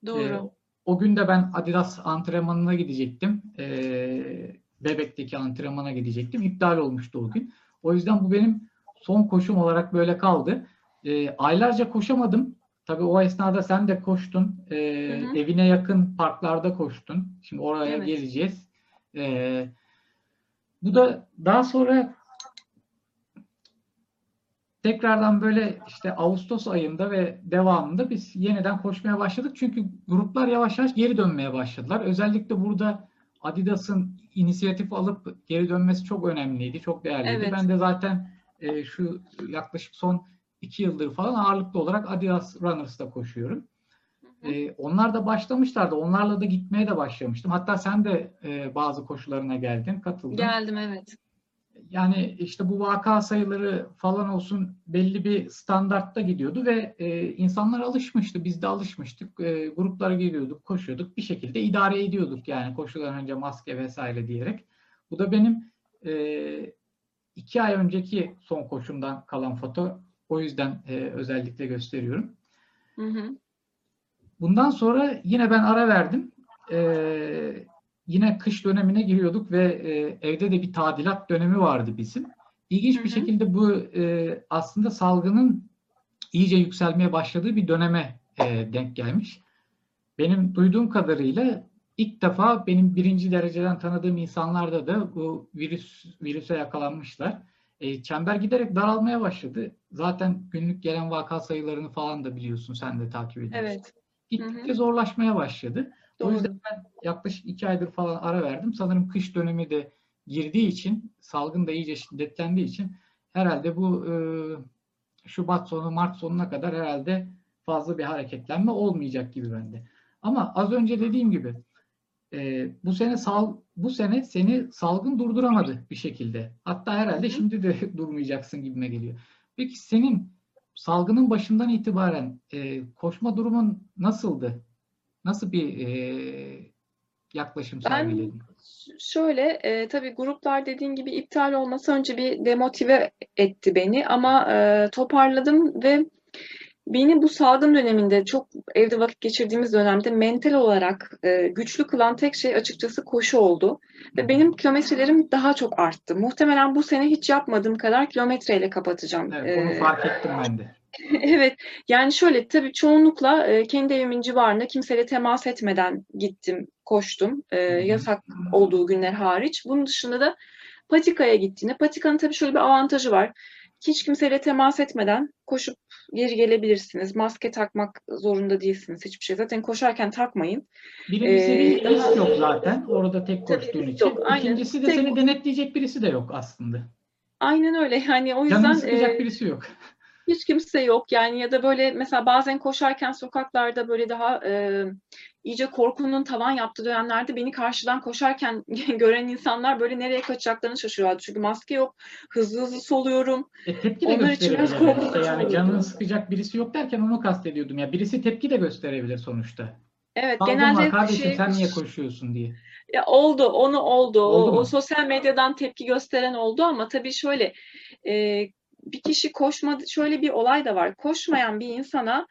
Doğru. Ee, o gün de ben Adidas antrenmanına gidecektim. Ee, Bebek'teki antrenmana gidecektim. İptal olmuştu o gün. O yüzden bu benim son koşum olarak böyle kaldı. Ee, aylarca koşamadım. Tabii o esnada sen de koştun. Ee, Hı hı. Evine yakın parklarda koştun. Şimdi oraya Evet. geleceğiz. Ee, bu da daha sonra tekrardan böyle işte Ağustos ayında ve devamında biz yeniden koşmaya başladık. Çünkü gruplar yavaş yavaş geri dönmeye başladılar. Özellikle burada Adidas'ın inisiyatif alıp geri dönmesi çok önemliydi, çok değerliydi. Evet. Ben de zaten e, şu yaklaşık son iki yıldır falan ağırlıklı olarak Adidas Runners'ta koşuyorum. E, onlar da başlamışlardı. Onlarla da gitmeye de başlamıştım. Hatta sen de e, bazı koşularına geldin, katıldın. Geldim evet. Yani işte bu vaka sayıları falan olsun belli bir standartta gidiyordu ve e, insanlar alışmıştı. Biz de alışmıştık. E, gruplara giriyorduk, koşuyorduk. Bir şekilde idare ediyorduk yani koşudan önce maske vesaire diyerek. Bu da benim e, iki ay önceki son koşumdan kalan foto. O yüzden e, özellikle gösteriyorum. Hı hı. Bundan sonra yine ben ara verdim. Ee, yine kış dönemine giriyorduk ve e, evde de bir tadilat dönemi vardı bizim. İlginç bir Hı hı. şekilde bu e, aslında salgının iyice yükselmeye başladığı bir döneme e, denk gelmiş. Benim duyduğum kadarıyla ilk defa benim birinci dereceden tanıdığım insanlarda da bu virüs virüse yakalanmışlar. E, çember giderek daralmaya başladı. Zaten günlük gelen vaka sayılarını falan da biliyorsun, sen de takip ediyorsun. Evet. Gittikçe Hı hı. zorlaşmaya başladı. O Doğru. yüzden ben yaklaşık iki aydır falan ara verdim. Sanırım kış dönemi de girdiği için, salgın da iyice şiddetlendiği için herhalde bu e, Şubat sonu, Mart sonuna kadar herhalde fazla bir hareketlenme olmayacak gibi bende. Ama az önce dediğim gibi e, bu sene sal bu sene seni salgın durduramadı bir şekilde. Hatta herhalde şimdi de *laughs* durmayacaksın gibime geliyor. Peki senin salgının başından itibaren e, koşma durumun nasıldı? Nasıl bir e, yaklaşım sergiledin? Şöyle, e, tabii gruplar dediğin gibi iptal olması önce bir demotive etti beni ama e, toparladım ve beni bu salgın döneminde çok evde vakit geçirdiğimiz dönemde mental olarak e, güçlü kılan tek şey açıkçası koşu oldu. Ve benim kilometrelerim daha çok arttı. Muhtemelen bu sene hiç yapmadığım kadar kilometreyle kapatacağım. Evet, onu E, fark ettim ben de. *laughs* Evet, yani şöyle tabii çoğunlukla e, kendi evimin civarına kimseyle temas etmeden gittim, koştum. E, yasak olduğu günler hariç. Bunun dışında da patikaya gittiğinde, patikanın tabii şöyle bir avantajı var. Hiç kimseyle temas etmeden koşup geri gelebilirsiniz. Maske takmak zorunda değilsiniz hiçbir şey. Zaten koşarken takmayın. Birincisi Ee, bir daha- yok zaten. Orada tek koştuğun için. yok, aynen. İkincisi de Tek- seni denetleyecek birisi de yok aslında. Aynen öyle. Yani o Canını yüzden sıkacak e, birisi yok. Hiç kimse yok yani ya da böyle mesela bazen koşarken sokaklarda böyle daha e, iyice korkunun tavan yaptığı dönemlerde beni karşıdan koşarken *laughs* gören insanlar böyle nereye kaçacaklarını şaşırıyorlardı. Çünkü maske yok, hızlı hızlı soluyorum. E, tepki de Onlar için biraz İşte yani canını sıkacak birisi yok derken onu kastediyordum. Ya birisi tepki de gösterebilir sonuçta. Evet, Salgın genelde kardeşim şey, sen niye koşuyorsun diye. Ya oldu, onu oldu. O, Oldu mu? o sosyal medyadan tepki gösteren oldu ama tabii şöyle e, bir kişi koşmadı. Şöyle bir olay da var. Koşmayan bir insana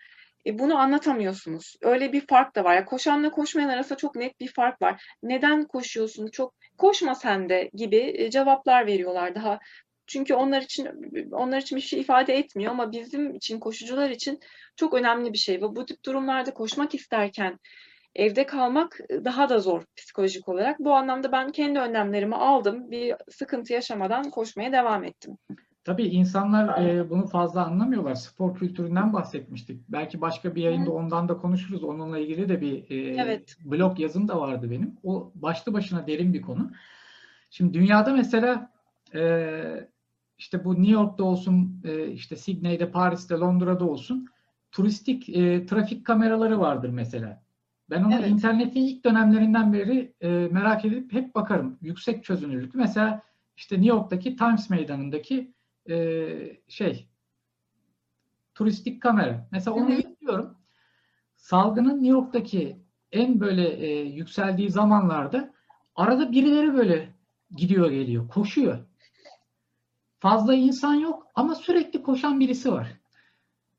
e, bunu anlatamıyorsunuz. Öyle bir fark da var. Ya koşanla koşmayan arasında çok net bir fark var. Neden koşuyorsun? Çok koşma sen de gibi e, cevaplar veriyorlar daha. Çünkü onlar için onlar için bir şey ifade etmiyor ama bizim için koşucular için çok önemli bir şey ve bu tip durumlarda koşmak isterken evde kalmak daha da zor psikolojik olarak. Bu anlamda ben kendi önlemlerimi aldım. Bir sıkıntı yaşamadan koşmaya devam ettim. Tabii insanlar e, bunu fazla anlamıyorlar. Spor kültüründen bahsetmiştik. Belki başka bir yayında ondan da konuşuruz. Onunla ilgili de bir e, Evet. blog yazım da vardı benim. O başlı başına derin bir konu. Şimdi dünyada mesela e, işte bu New York'ta olsun, e, işte Sydney'de, Paris'te, Londra'da olsun turistik e, trafik kameraları vardır mesela. Ben onu Evet. internetin ilk dönemlerinden beri e, merak edip hep bakarım. Yüksek çözünürlüklü. Mesela işte New York'taki Times Meydanı'ndaki e, şey turistik kamera. Mesela onu izliyorum. Salgının New York'taki en böyle e, yükseldiği zamanlarda arada birileri böyle gidiyor geliyor, koşuyor. Fazla insan yok ama sürekli koşan birisi var.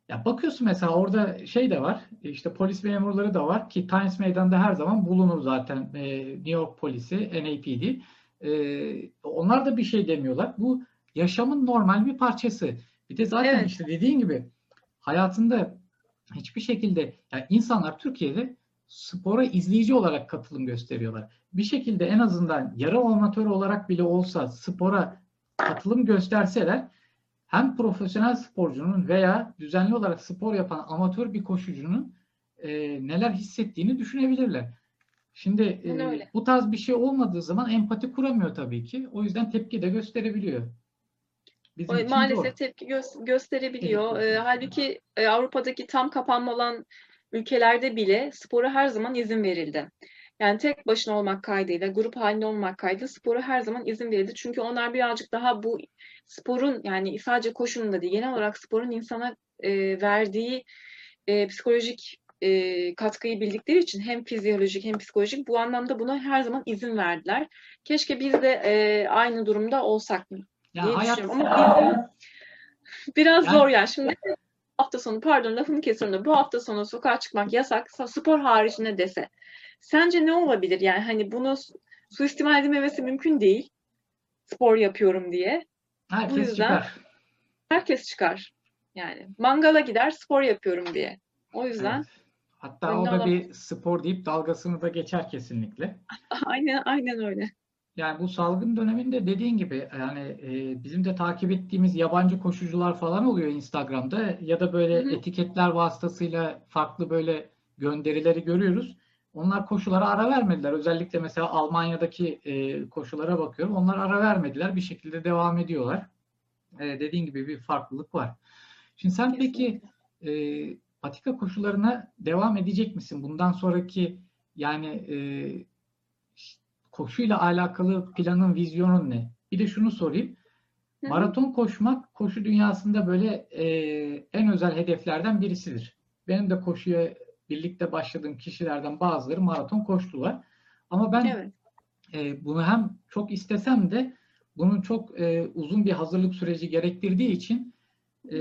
Ya bakıyorsun mesela orada şey de var, işte polis memurları da var ki Times Meydanı'nda her zaman bulunur zaten e, New York polisi, NAPD. E, onlar da bir şey demiyorlar. Bu yaşamın normal bir parçası. Bir de zaten Evet. işte dediğin gibi hayatında hiçbir şekilde yani insanlar Türkiye'de spora izleyici olarak katılım gösteriyorlar. Bir şekilde en azından yarı amatör olarak bile olsa spora katılım gösterseler hem profesyonel sporcunun veya düzenli olarak spor yapan amatör bir koşucunun e, neler hissettiğini düşünebilirler. Şimdi e, bu tarz bir şey olmadığı zaman empati kuramıyor tabii ki. O yüzden tepki de gösterebiliyor. Bizim O maalesef tepki gö- gösterebiliyor. Evet. Ee, halbuki e, Avrupa'daki tam kapanma olan ülkelerde bile spora her zaman izin verildi. Yani tek başına olmak kaydıyla, grup halinde olmak kaydıyla spora her zaman izin verildi. Çünkü onlar birazcık daha bu sporun yani sadece koşunun da değil, genel olarak sporun insana e, verdiği e, psikolojik e, katkıyı bildikleri için hem fizyolojik hem psikolojik bu anlamda buna her zaman izin verdiler. Keşke biz de e, aynı durumda olsak Ya diye hayat düşünüyorum. Ama bir- biraz Yani- zor yani. Şimdi hafta sonu pardon lafını kesiyorum da bu hafta sonu sokağa çıkmak yasak sa- spor haricinde dese. Sence ne olabilir? Yani hani bunu su- suistimal edilmemesi mümkün değil. Spor yapıyorum diye. herkes yüzden- çıkar. Herkes çıkar. Yani mangala gider spor yapıyorum diye. O yüzden Evet. Hatta o da alamaz. bir spor deyip dalgasını da geçer kesinlikle. *laughs* aynen aynen öyle. Yani bu salgın döneminde dediğin gibi yani e, bizim de takip ettiğimiz yabancı koşucular falan oluyor Instagram'da ya da böyle Hı hı. etiketler vasıtasıyla farklı böyle gönderileri görüyoruz. Onlar koşulara ara vermediler. Özellikle mesela Almanya'daki e, koşulara bakıyorum. Onlar ara vermediler. Bir şekilde devam ediyorlar. E, dediğin gibi bir farklılık var. Şimdi sen peki e, patika koşularına devam edecek misin? Bundan sonraki yani e, koşuyla alakalı planın, vizyonun ne? Bir de şunu sorayım. Hı. Maraton koşmak koşu dünyasında böyle e, en özel hedeflerden birisidir. Benim de koşuya birlikte başladığım kişilerden bazıları maraton koştular. Ama ben Evet. e, bunu hem çok istesem de bunun çok e, uzun bir hazırlık süreci gerektirdiği için e,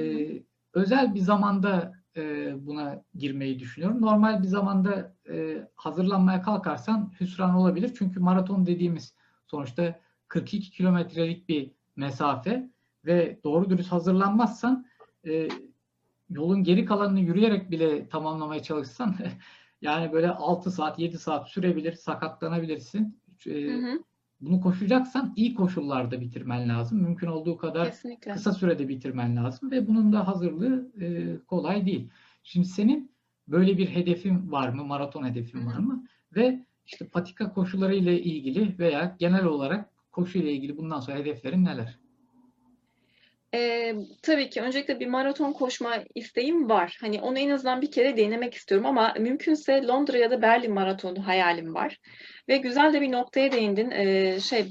özel bir zamanda e, buna girmeyi düşünüyorum. Normal bir zamanda e, hazırlanmaya kalkarsan hüsran olabilir. Çünkü maraton dediğimiz sonuçta 42 kilometrelik bir mesafe ve doğru dürüst hazırlanmazsan e, yolun geri kalanını yürüyerek bile tamamlamaya çalışsan *laughs* yani böyle 6 saat 7 saat sürebilir, sakatlanabilirsin. Hı hı. Bunu koşacaksan iyi koşullarda bitirmen lazım. Mümkün olduğu kadar Kesinlikle. kısa sürede bitirmen lazım ve bunun da hazırlığı e, kolay değil. Şimdi senin böyle bir hedefin var mı? Maraton hedefin var mı? Ve işte patika koşuları ile ilgili veya genel olarak koşu ile ilgili bundan sonra hedeflerin neler? Ee, tabii ki öncelikle bir maraton koşma isteğim var. Hani onu en azından bir kere denemek istiyorum ama mümkünse Londra ya da Berlin maratonu hayalim var. Ve güzel de bir noktaya değindin. Ee, şey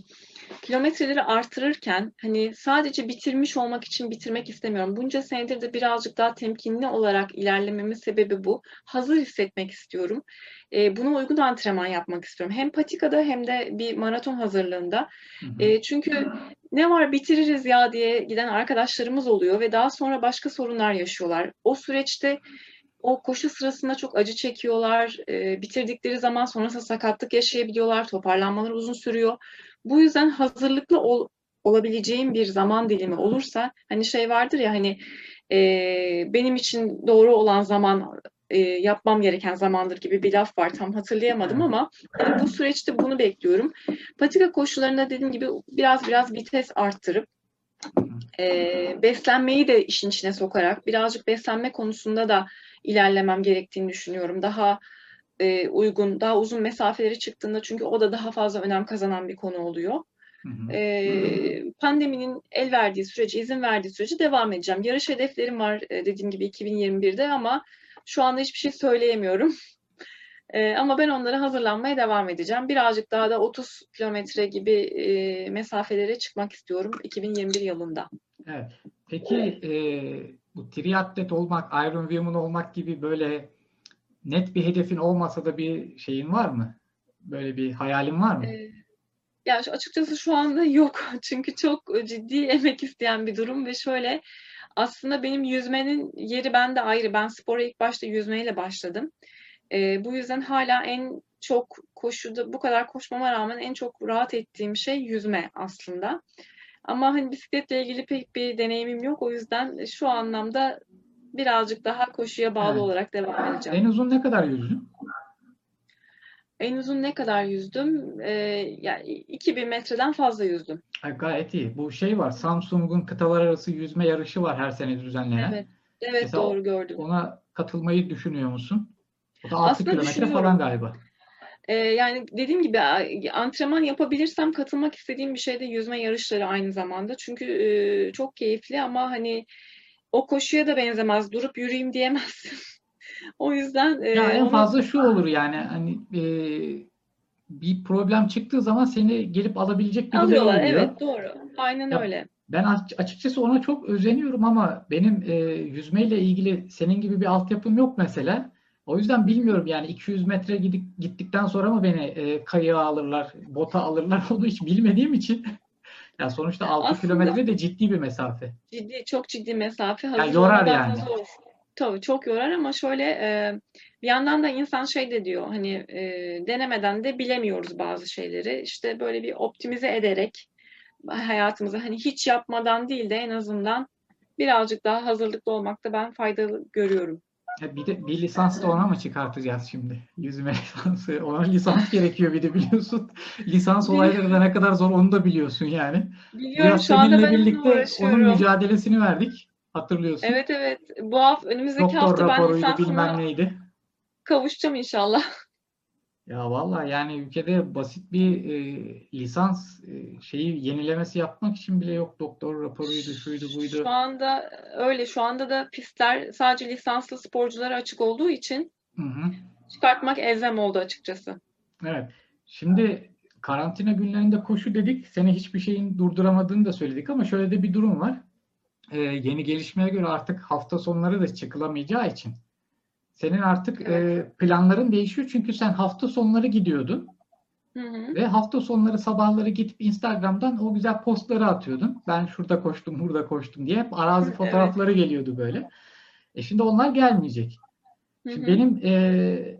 kilometreleri artırırken hani sadece bitirmiş olmak için bitirmek istemiyorum. Bunca senedir de birazcık daha temkinli olarak ilerlememin sebebi bu. Hazır hissetmek istiyorum. Ee, buna uygun antrenman yapmak istiyorum. Hem patikada hem de bir maraton hazırlığında. E, çünkü ne var bitiririz ya diye giden arkadaşlarımız oluyor ve daha sonra başka sorunlar yaşıyorlar. O süreçte o koşu sırasında çok acı çekiyorlar. E, bitirdikleri zaman sonrasında sakatlık yaşayabiliyorlar. Toparlanmaları uzun sürüyor. Bu yüzden hazırlıklı ol- olabileceğim bir zaman dilimi olursa hani şey vardır ya hani e, benim için doğru olan zaman e, yapmam gereken zamandır gibi bir laf var. Tam hatırlayamadım ama hani bu süreçte bunu bekliyorum. Patika koşularında dediğim gibi biraz biraz vites arttırıp E, beslenmeyi de işin içine sokarak birazcık beslenme konusunda da ilerlemem gerektiğini düşünüyorum. Daha e, uygun, daha uzun mesafeleri çıktığında çünkü o da daha fazla önem kazanan bir konu oluyor. Hı hı. E, pandeminin el verdiği sürece, izin verdiği sürece devam edeceğim. Yarış hedeflerim var e, dediğim gibi 2021'de ama şu anda hiçbir şey söyleyemiyorum. *laughs* E, ama ben onlara hazırlanmaya devam edeceğim. Birazcık daha da 30 kilometre gibi e, mesafelere çıkmak istiyorum 2021 yılında. Evet. Peki e, bu triatlet olmak, Iron Woman olmak gibi böyle net bir hedefin olmasa da bir şeyin var mı? Böyle bir hayalin var mı? E, ya açıkçası şu anda yok. *laughs* Çünkü çok ciddi emek isteyen bir durum ve şöyle aslında benim yüzmenin yeri bende ayrı. Ben spora ilk başta yüzmeyle başladım. E, bu yüzden hala en çok koşuda bu kadar koşmama rağmen en çok rahat ettiğim şey yüzme aslında. Ama hani bisikletle ilgili pek bir deneyimim yok. O yüzden şu anlamda birazcık daha koşuya bağlı Evet. olarak devam edeceğim. En uzun ne kadar yüzdün? En uzun ne kadar yüzdüm? Ee, yani 2000 metreden fazla yüzdüm. Ay, gayet iyi. Bu şey var. Samsung'un kıtalar arası yüzme yarışı var her sene düzenlenen. Evet. Evet Mesela doğru gördüm. Ona katılmayı düşünüyor musun? O da 6 Aslında kilometre düşünüyorum. falan galiba. Ee, yani dediğim gibi antrenman yapabilirsem katılmak istediğim bir şey de yüzme yarışları aynı zamanda. Çünkü e, çok keyifli ama hani o koşuya da benzemez. Durup yürüyeyim diyemezsin. *laughs* *laughs* O yüzden e, Ya en onu- fazla şu olur yani hani e, bir problem çıktığı zaman seni gelip alabilecek birileri alıyorlar. oluyor. Evet doğru. Aynen Ya, öyle. Ben aç- açıkçası ona çok özeniyorum ama benim e, yüzmeyle ilgili senin gibi bir altyapım yok mesela. O yüzden bilmiyorum yani 200 metre gidip gittikten sonra mı beni e, kayığa alırlar, bota alırlar *laughs* onu hiç bilmediğim için. *laughs* Ya sonuçta 6 Aslında- kilometre de ciddi bir mesafe. Ciddi, çok ciddi mesafe. Hazır yorar olmadan yani. zor. Tabii çok yorar ama şöyle e, bir yandan da insan şey de diyor hani e, denemeden de bilemiyoruz bazı şeyleri. İşte böyle bir optimize ederek hayatımıza hani hiç yapmadan değil de en azından birazcık daha hazırlıklı olmakta ben faydalı görüyorum. Ya bir de bir lisans da ona mı çıkartacağız şimdi? Yüzme lisansı. Ona lisans gerekiyor bir de biliyorsun. Lisans olayları da ne kadar zor onu da biliyorsun yani. Biliyorum Biraz şu anda ben birlikte onun mücadelesini verdik. Hatırlıyorsun. Evet evet. Bu hafta önümüzdeki Doktor hafta ben lisansıma neydi. kavuşacağım inşallah. Ya vallahi yani ülkede basit bir e, lisans e, şeyi yenilemesi yapmak için bile yok. Doktor raporuydu, şuydu, buydu. Şu anda öyle. Şu anda da pistler sadece lisanslı sporculara açık olduğu için Hı hı. çıkartmak elzem oldu açıkçası. Evet. Şimdi karantina günlerinde koşu dedik. Seni hiçbir şeyin durduramadığını da söyledik ama şöyle de bir durum var. Ee, yeni gelişmeye göre artık hafta sonları da çıkılamayacağı için senin artık e, planların değişiyor. Çünkü sen hafta sonları gidiyordun Hı hı. ve hafta sonları sabahları gidip Instagram'dan o güzel postları atıyordun. Ben şurada koştum, burada koştum diye hep arazi Evet. fotoğrafları geliyordu böyle. E şimdi onlar gelmeyecek. Hı Şimdi hı. benim e,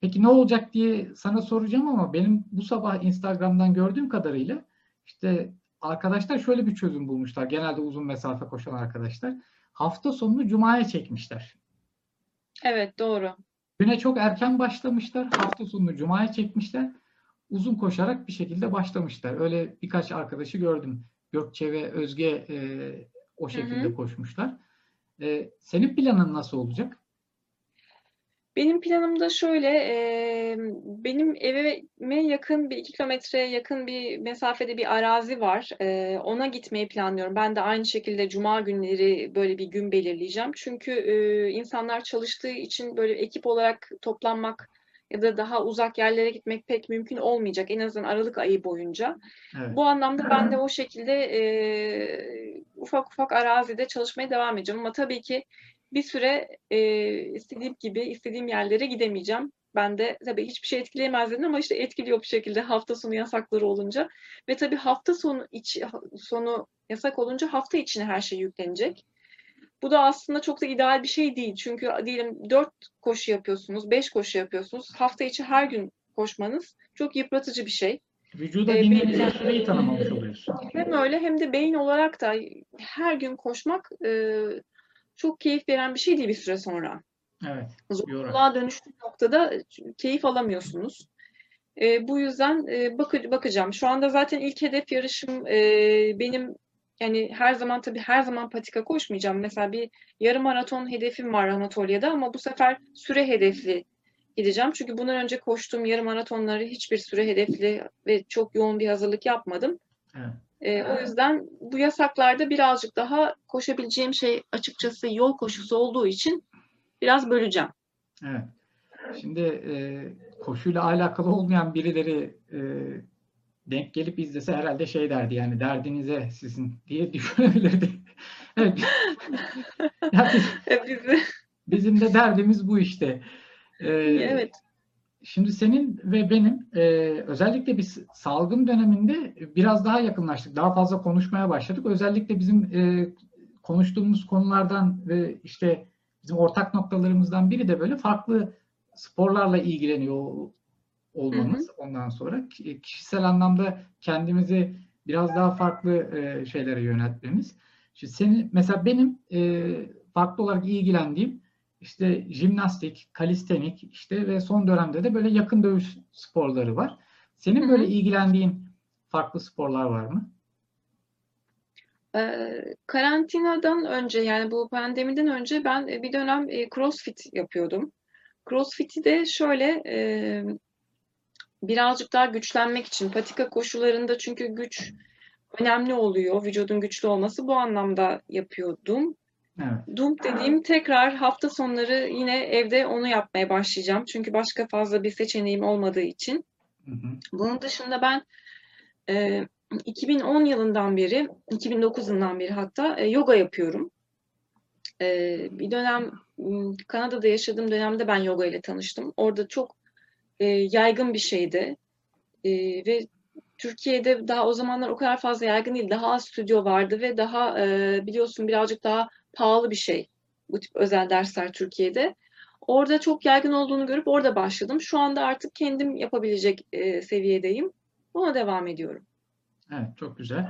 peki ne olacak diye sana soracağım ama benim bu sabah Instagram'dan gördüğüm kadarıyla işte arkadaşlar şöyle bir çözüm bulmuşlar. Genelde uzun mesafe koşan arkadaşlar. Hafta sonunu cumaya çekmişler. Evet doğru. Güne çok erken başlamışlar. Hafta sonunu cumaya çekmişler. Uzun koşarak bir şekilde başlamışlar. Öyle birkaç arkadaşı gördüm. Gökçe ve Özge e, o şekilde hı. koşmuşlar. E, senin planın nasıl olacak? Benim planım da şöyle, e, benim evime yakın bir iki kilometreye yakın bir mesafede bir arazi var. E, ona gitmeyi planlıyorum. Ben de aynı şekilde Cuma günleri böyle bir gün belirleyeceğim. Çünkü e, insanlar çalıştığı için böyle ekip olarak toplanmak ya da daha uzak yerlere gitmek pek mümkün olmayacak. En azından Aralık ayı boyunca. Evet. Bu anlamda ben de o şekilde e, ufak ufak arazide çalışmaya devam edeceğim. Ama tabii ki bir süre e, istediğim gibi istediğim yerlere gidemeyeceğim. Ben de tabii hiçbir şey etkileyemez dedim ama işte etkiliyor bir şekilde hafta sonu yasakları olunca. Ve tabii hafta sonu içi, sonu yasak olunca hafta içine her şey yüklenecek. Bu da aslında çok da ideal bir şey değil. Çünkü diyelim 4 koşu yapıyorsunuz, 5 koşu yapıyorsunuz. Hafta içi her gün koşmanız çok yıpratıcı bir şey. Vücuda E, dinlenecek süreyi tanımamış oluyorsun. Hem öyle hem de beyin olarak da her gün koşmak e, çok keyif veren bir şey değil bir süre sonra. Evet. Zorunluluğa dönüştüğü noktada keyif alamıyorsunuz. E, bu yüzden e, bakı- bakacağım. Şu anda zaten ilk hedef yarışım e, benim yani her zaman tabii her zaman patika koşmayacağım. Mesela bir yarım maraton hedefim var Anatolia'da ama bu sefer süre hedefli gideceğim. Çünkü bundan önce koştuğum yarım maratonları hiçbir süre hedefli ve çok yoğun bir hazırlık yapmadım. Evet. Ee, o yüzden bu yasaklarda birazcık daha koşabileceğim şey açıkçası yol koşusu olduğu için biraz böleceğim. Evet. Şimdi e, koşuyla alakalı olmayan birileri e, denk gelip izlese herhalde şey derdi yani derdinize sizin diye *laughs* düşünebilirdi. evet. *laughs* Yani E, bizi- bizim de derdimiz bu işte. E, evet. Şimdi senin ve benim e, özellikle biz salgın döneminde biraz daha yakınlaştık. Daha fazla konuşmaya başladık. Özellikle bizim e, konuştuğumuz konulardan ve işte bizim ortak noktalarımızdan biri de böyle farklı sporlarla ilgileniyor olmamız. Ondan sonra ki- kişisel anlamda kendimizi biraz daha farklı e, şeylere yöneltmemiz. Şimdi senin mesela benim e, farklı olarak ilgilendiğim işte jimnastik, kalistenik işte ve son dönemde de böyle yakın dövüş sporları var. Senin böyle ilgilendiğin farklı sporlar var mı? Ee, karantinadan önce yani bu pandemiden önce ben e, bir dönem e, CrossFit yapıyordum. CrossFit'i de şöyle e, birazcık daha güçlenmek için patika koşularında çünkü güç önemli oluyor. Vücudun güçlü olması bu anlamda yapıyordum. Evet. Dump dediğim tekrar hafta sonları yine evde onu yapmaya başlayacağım. Çünkü başka fazla bir seçeneğim olmadığı için. Hı hı. Bunun dışında ben e, 2010 yılından beri, 2009 yılından beri hatta e, yoga yapıyorum. E, bir dönem Kanada'da yaşadığım dönemde ben yoga ile tanıştım. Orada çok e, yaygın bir şeydi. E, ve Türkiye'de daha o zamanlar o kadar fazla yaygın değil. Daha az stüdyo vardı ve daha e, biliyorsun birazcık daha pahalı bir şey bu tip özel dersler Türkiye'de. Orada çok yaygın olduğunu görüp orada başladım. Şu anda artık kendim yapabilecek e, seviyedeyim. Buna devam ediyorum. Evet, çok güzel.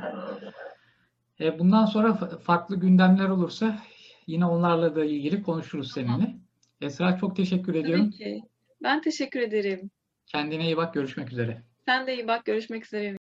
E, bundan sonra fa- farklı gündemler olursa yine onlarla da ilgili konuşuruz seninle. Esra çok teşekkür ediyorum. Tabii ki. Ben teşekkür ederim. Kendine iyi bak, görüşmek üzere. Sen de iyi bak. Görüşmek üzere.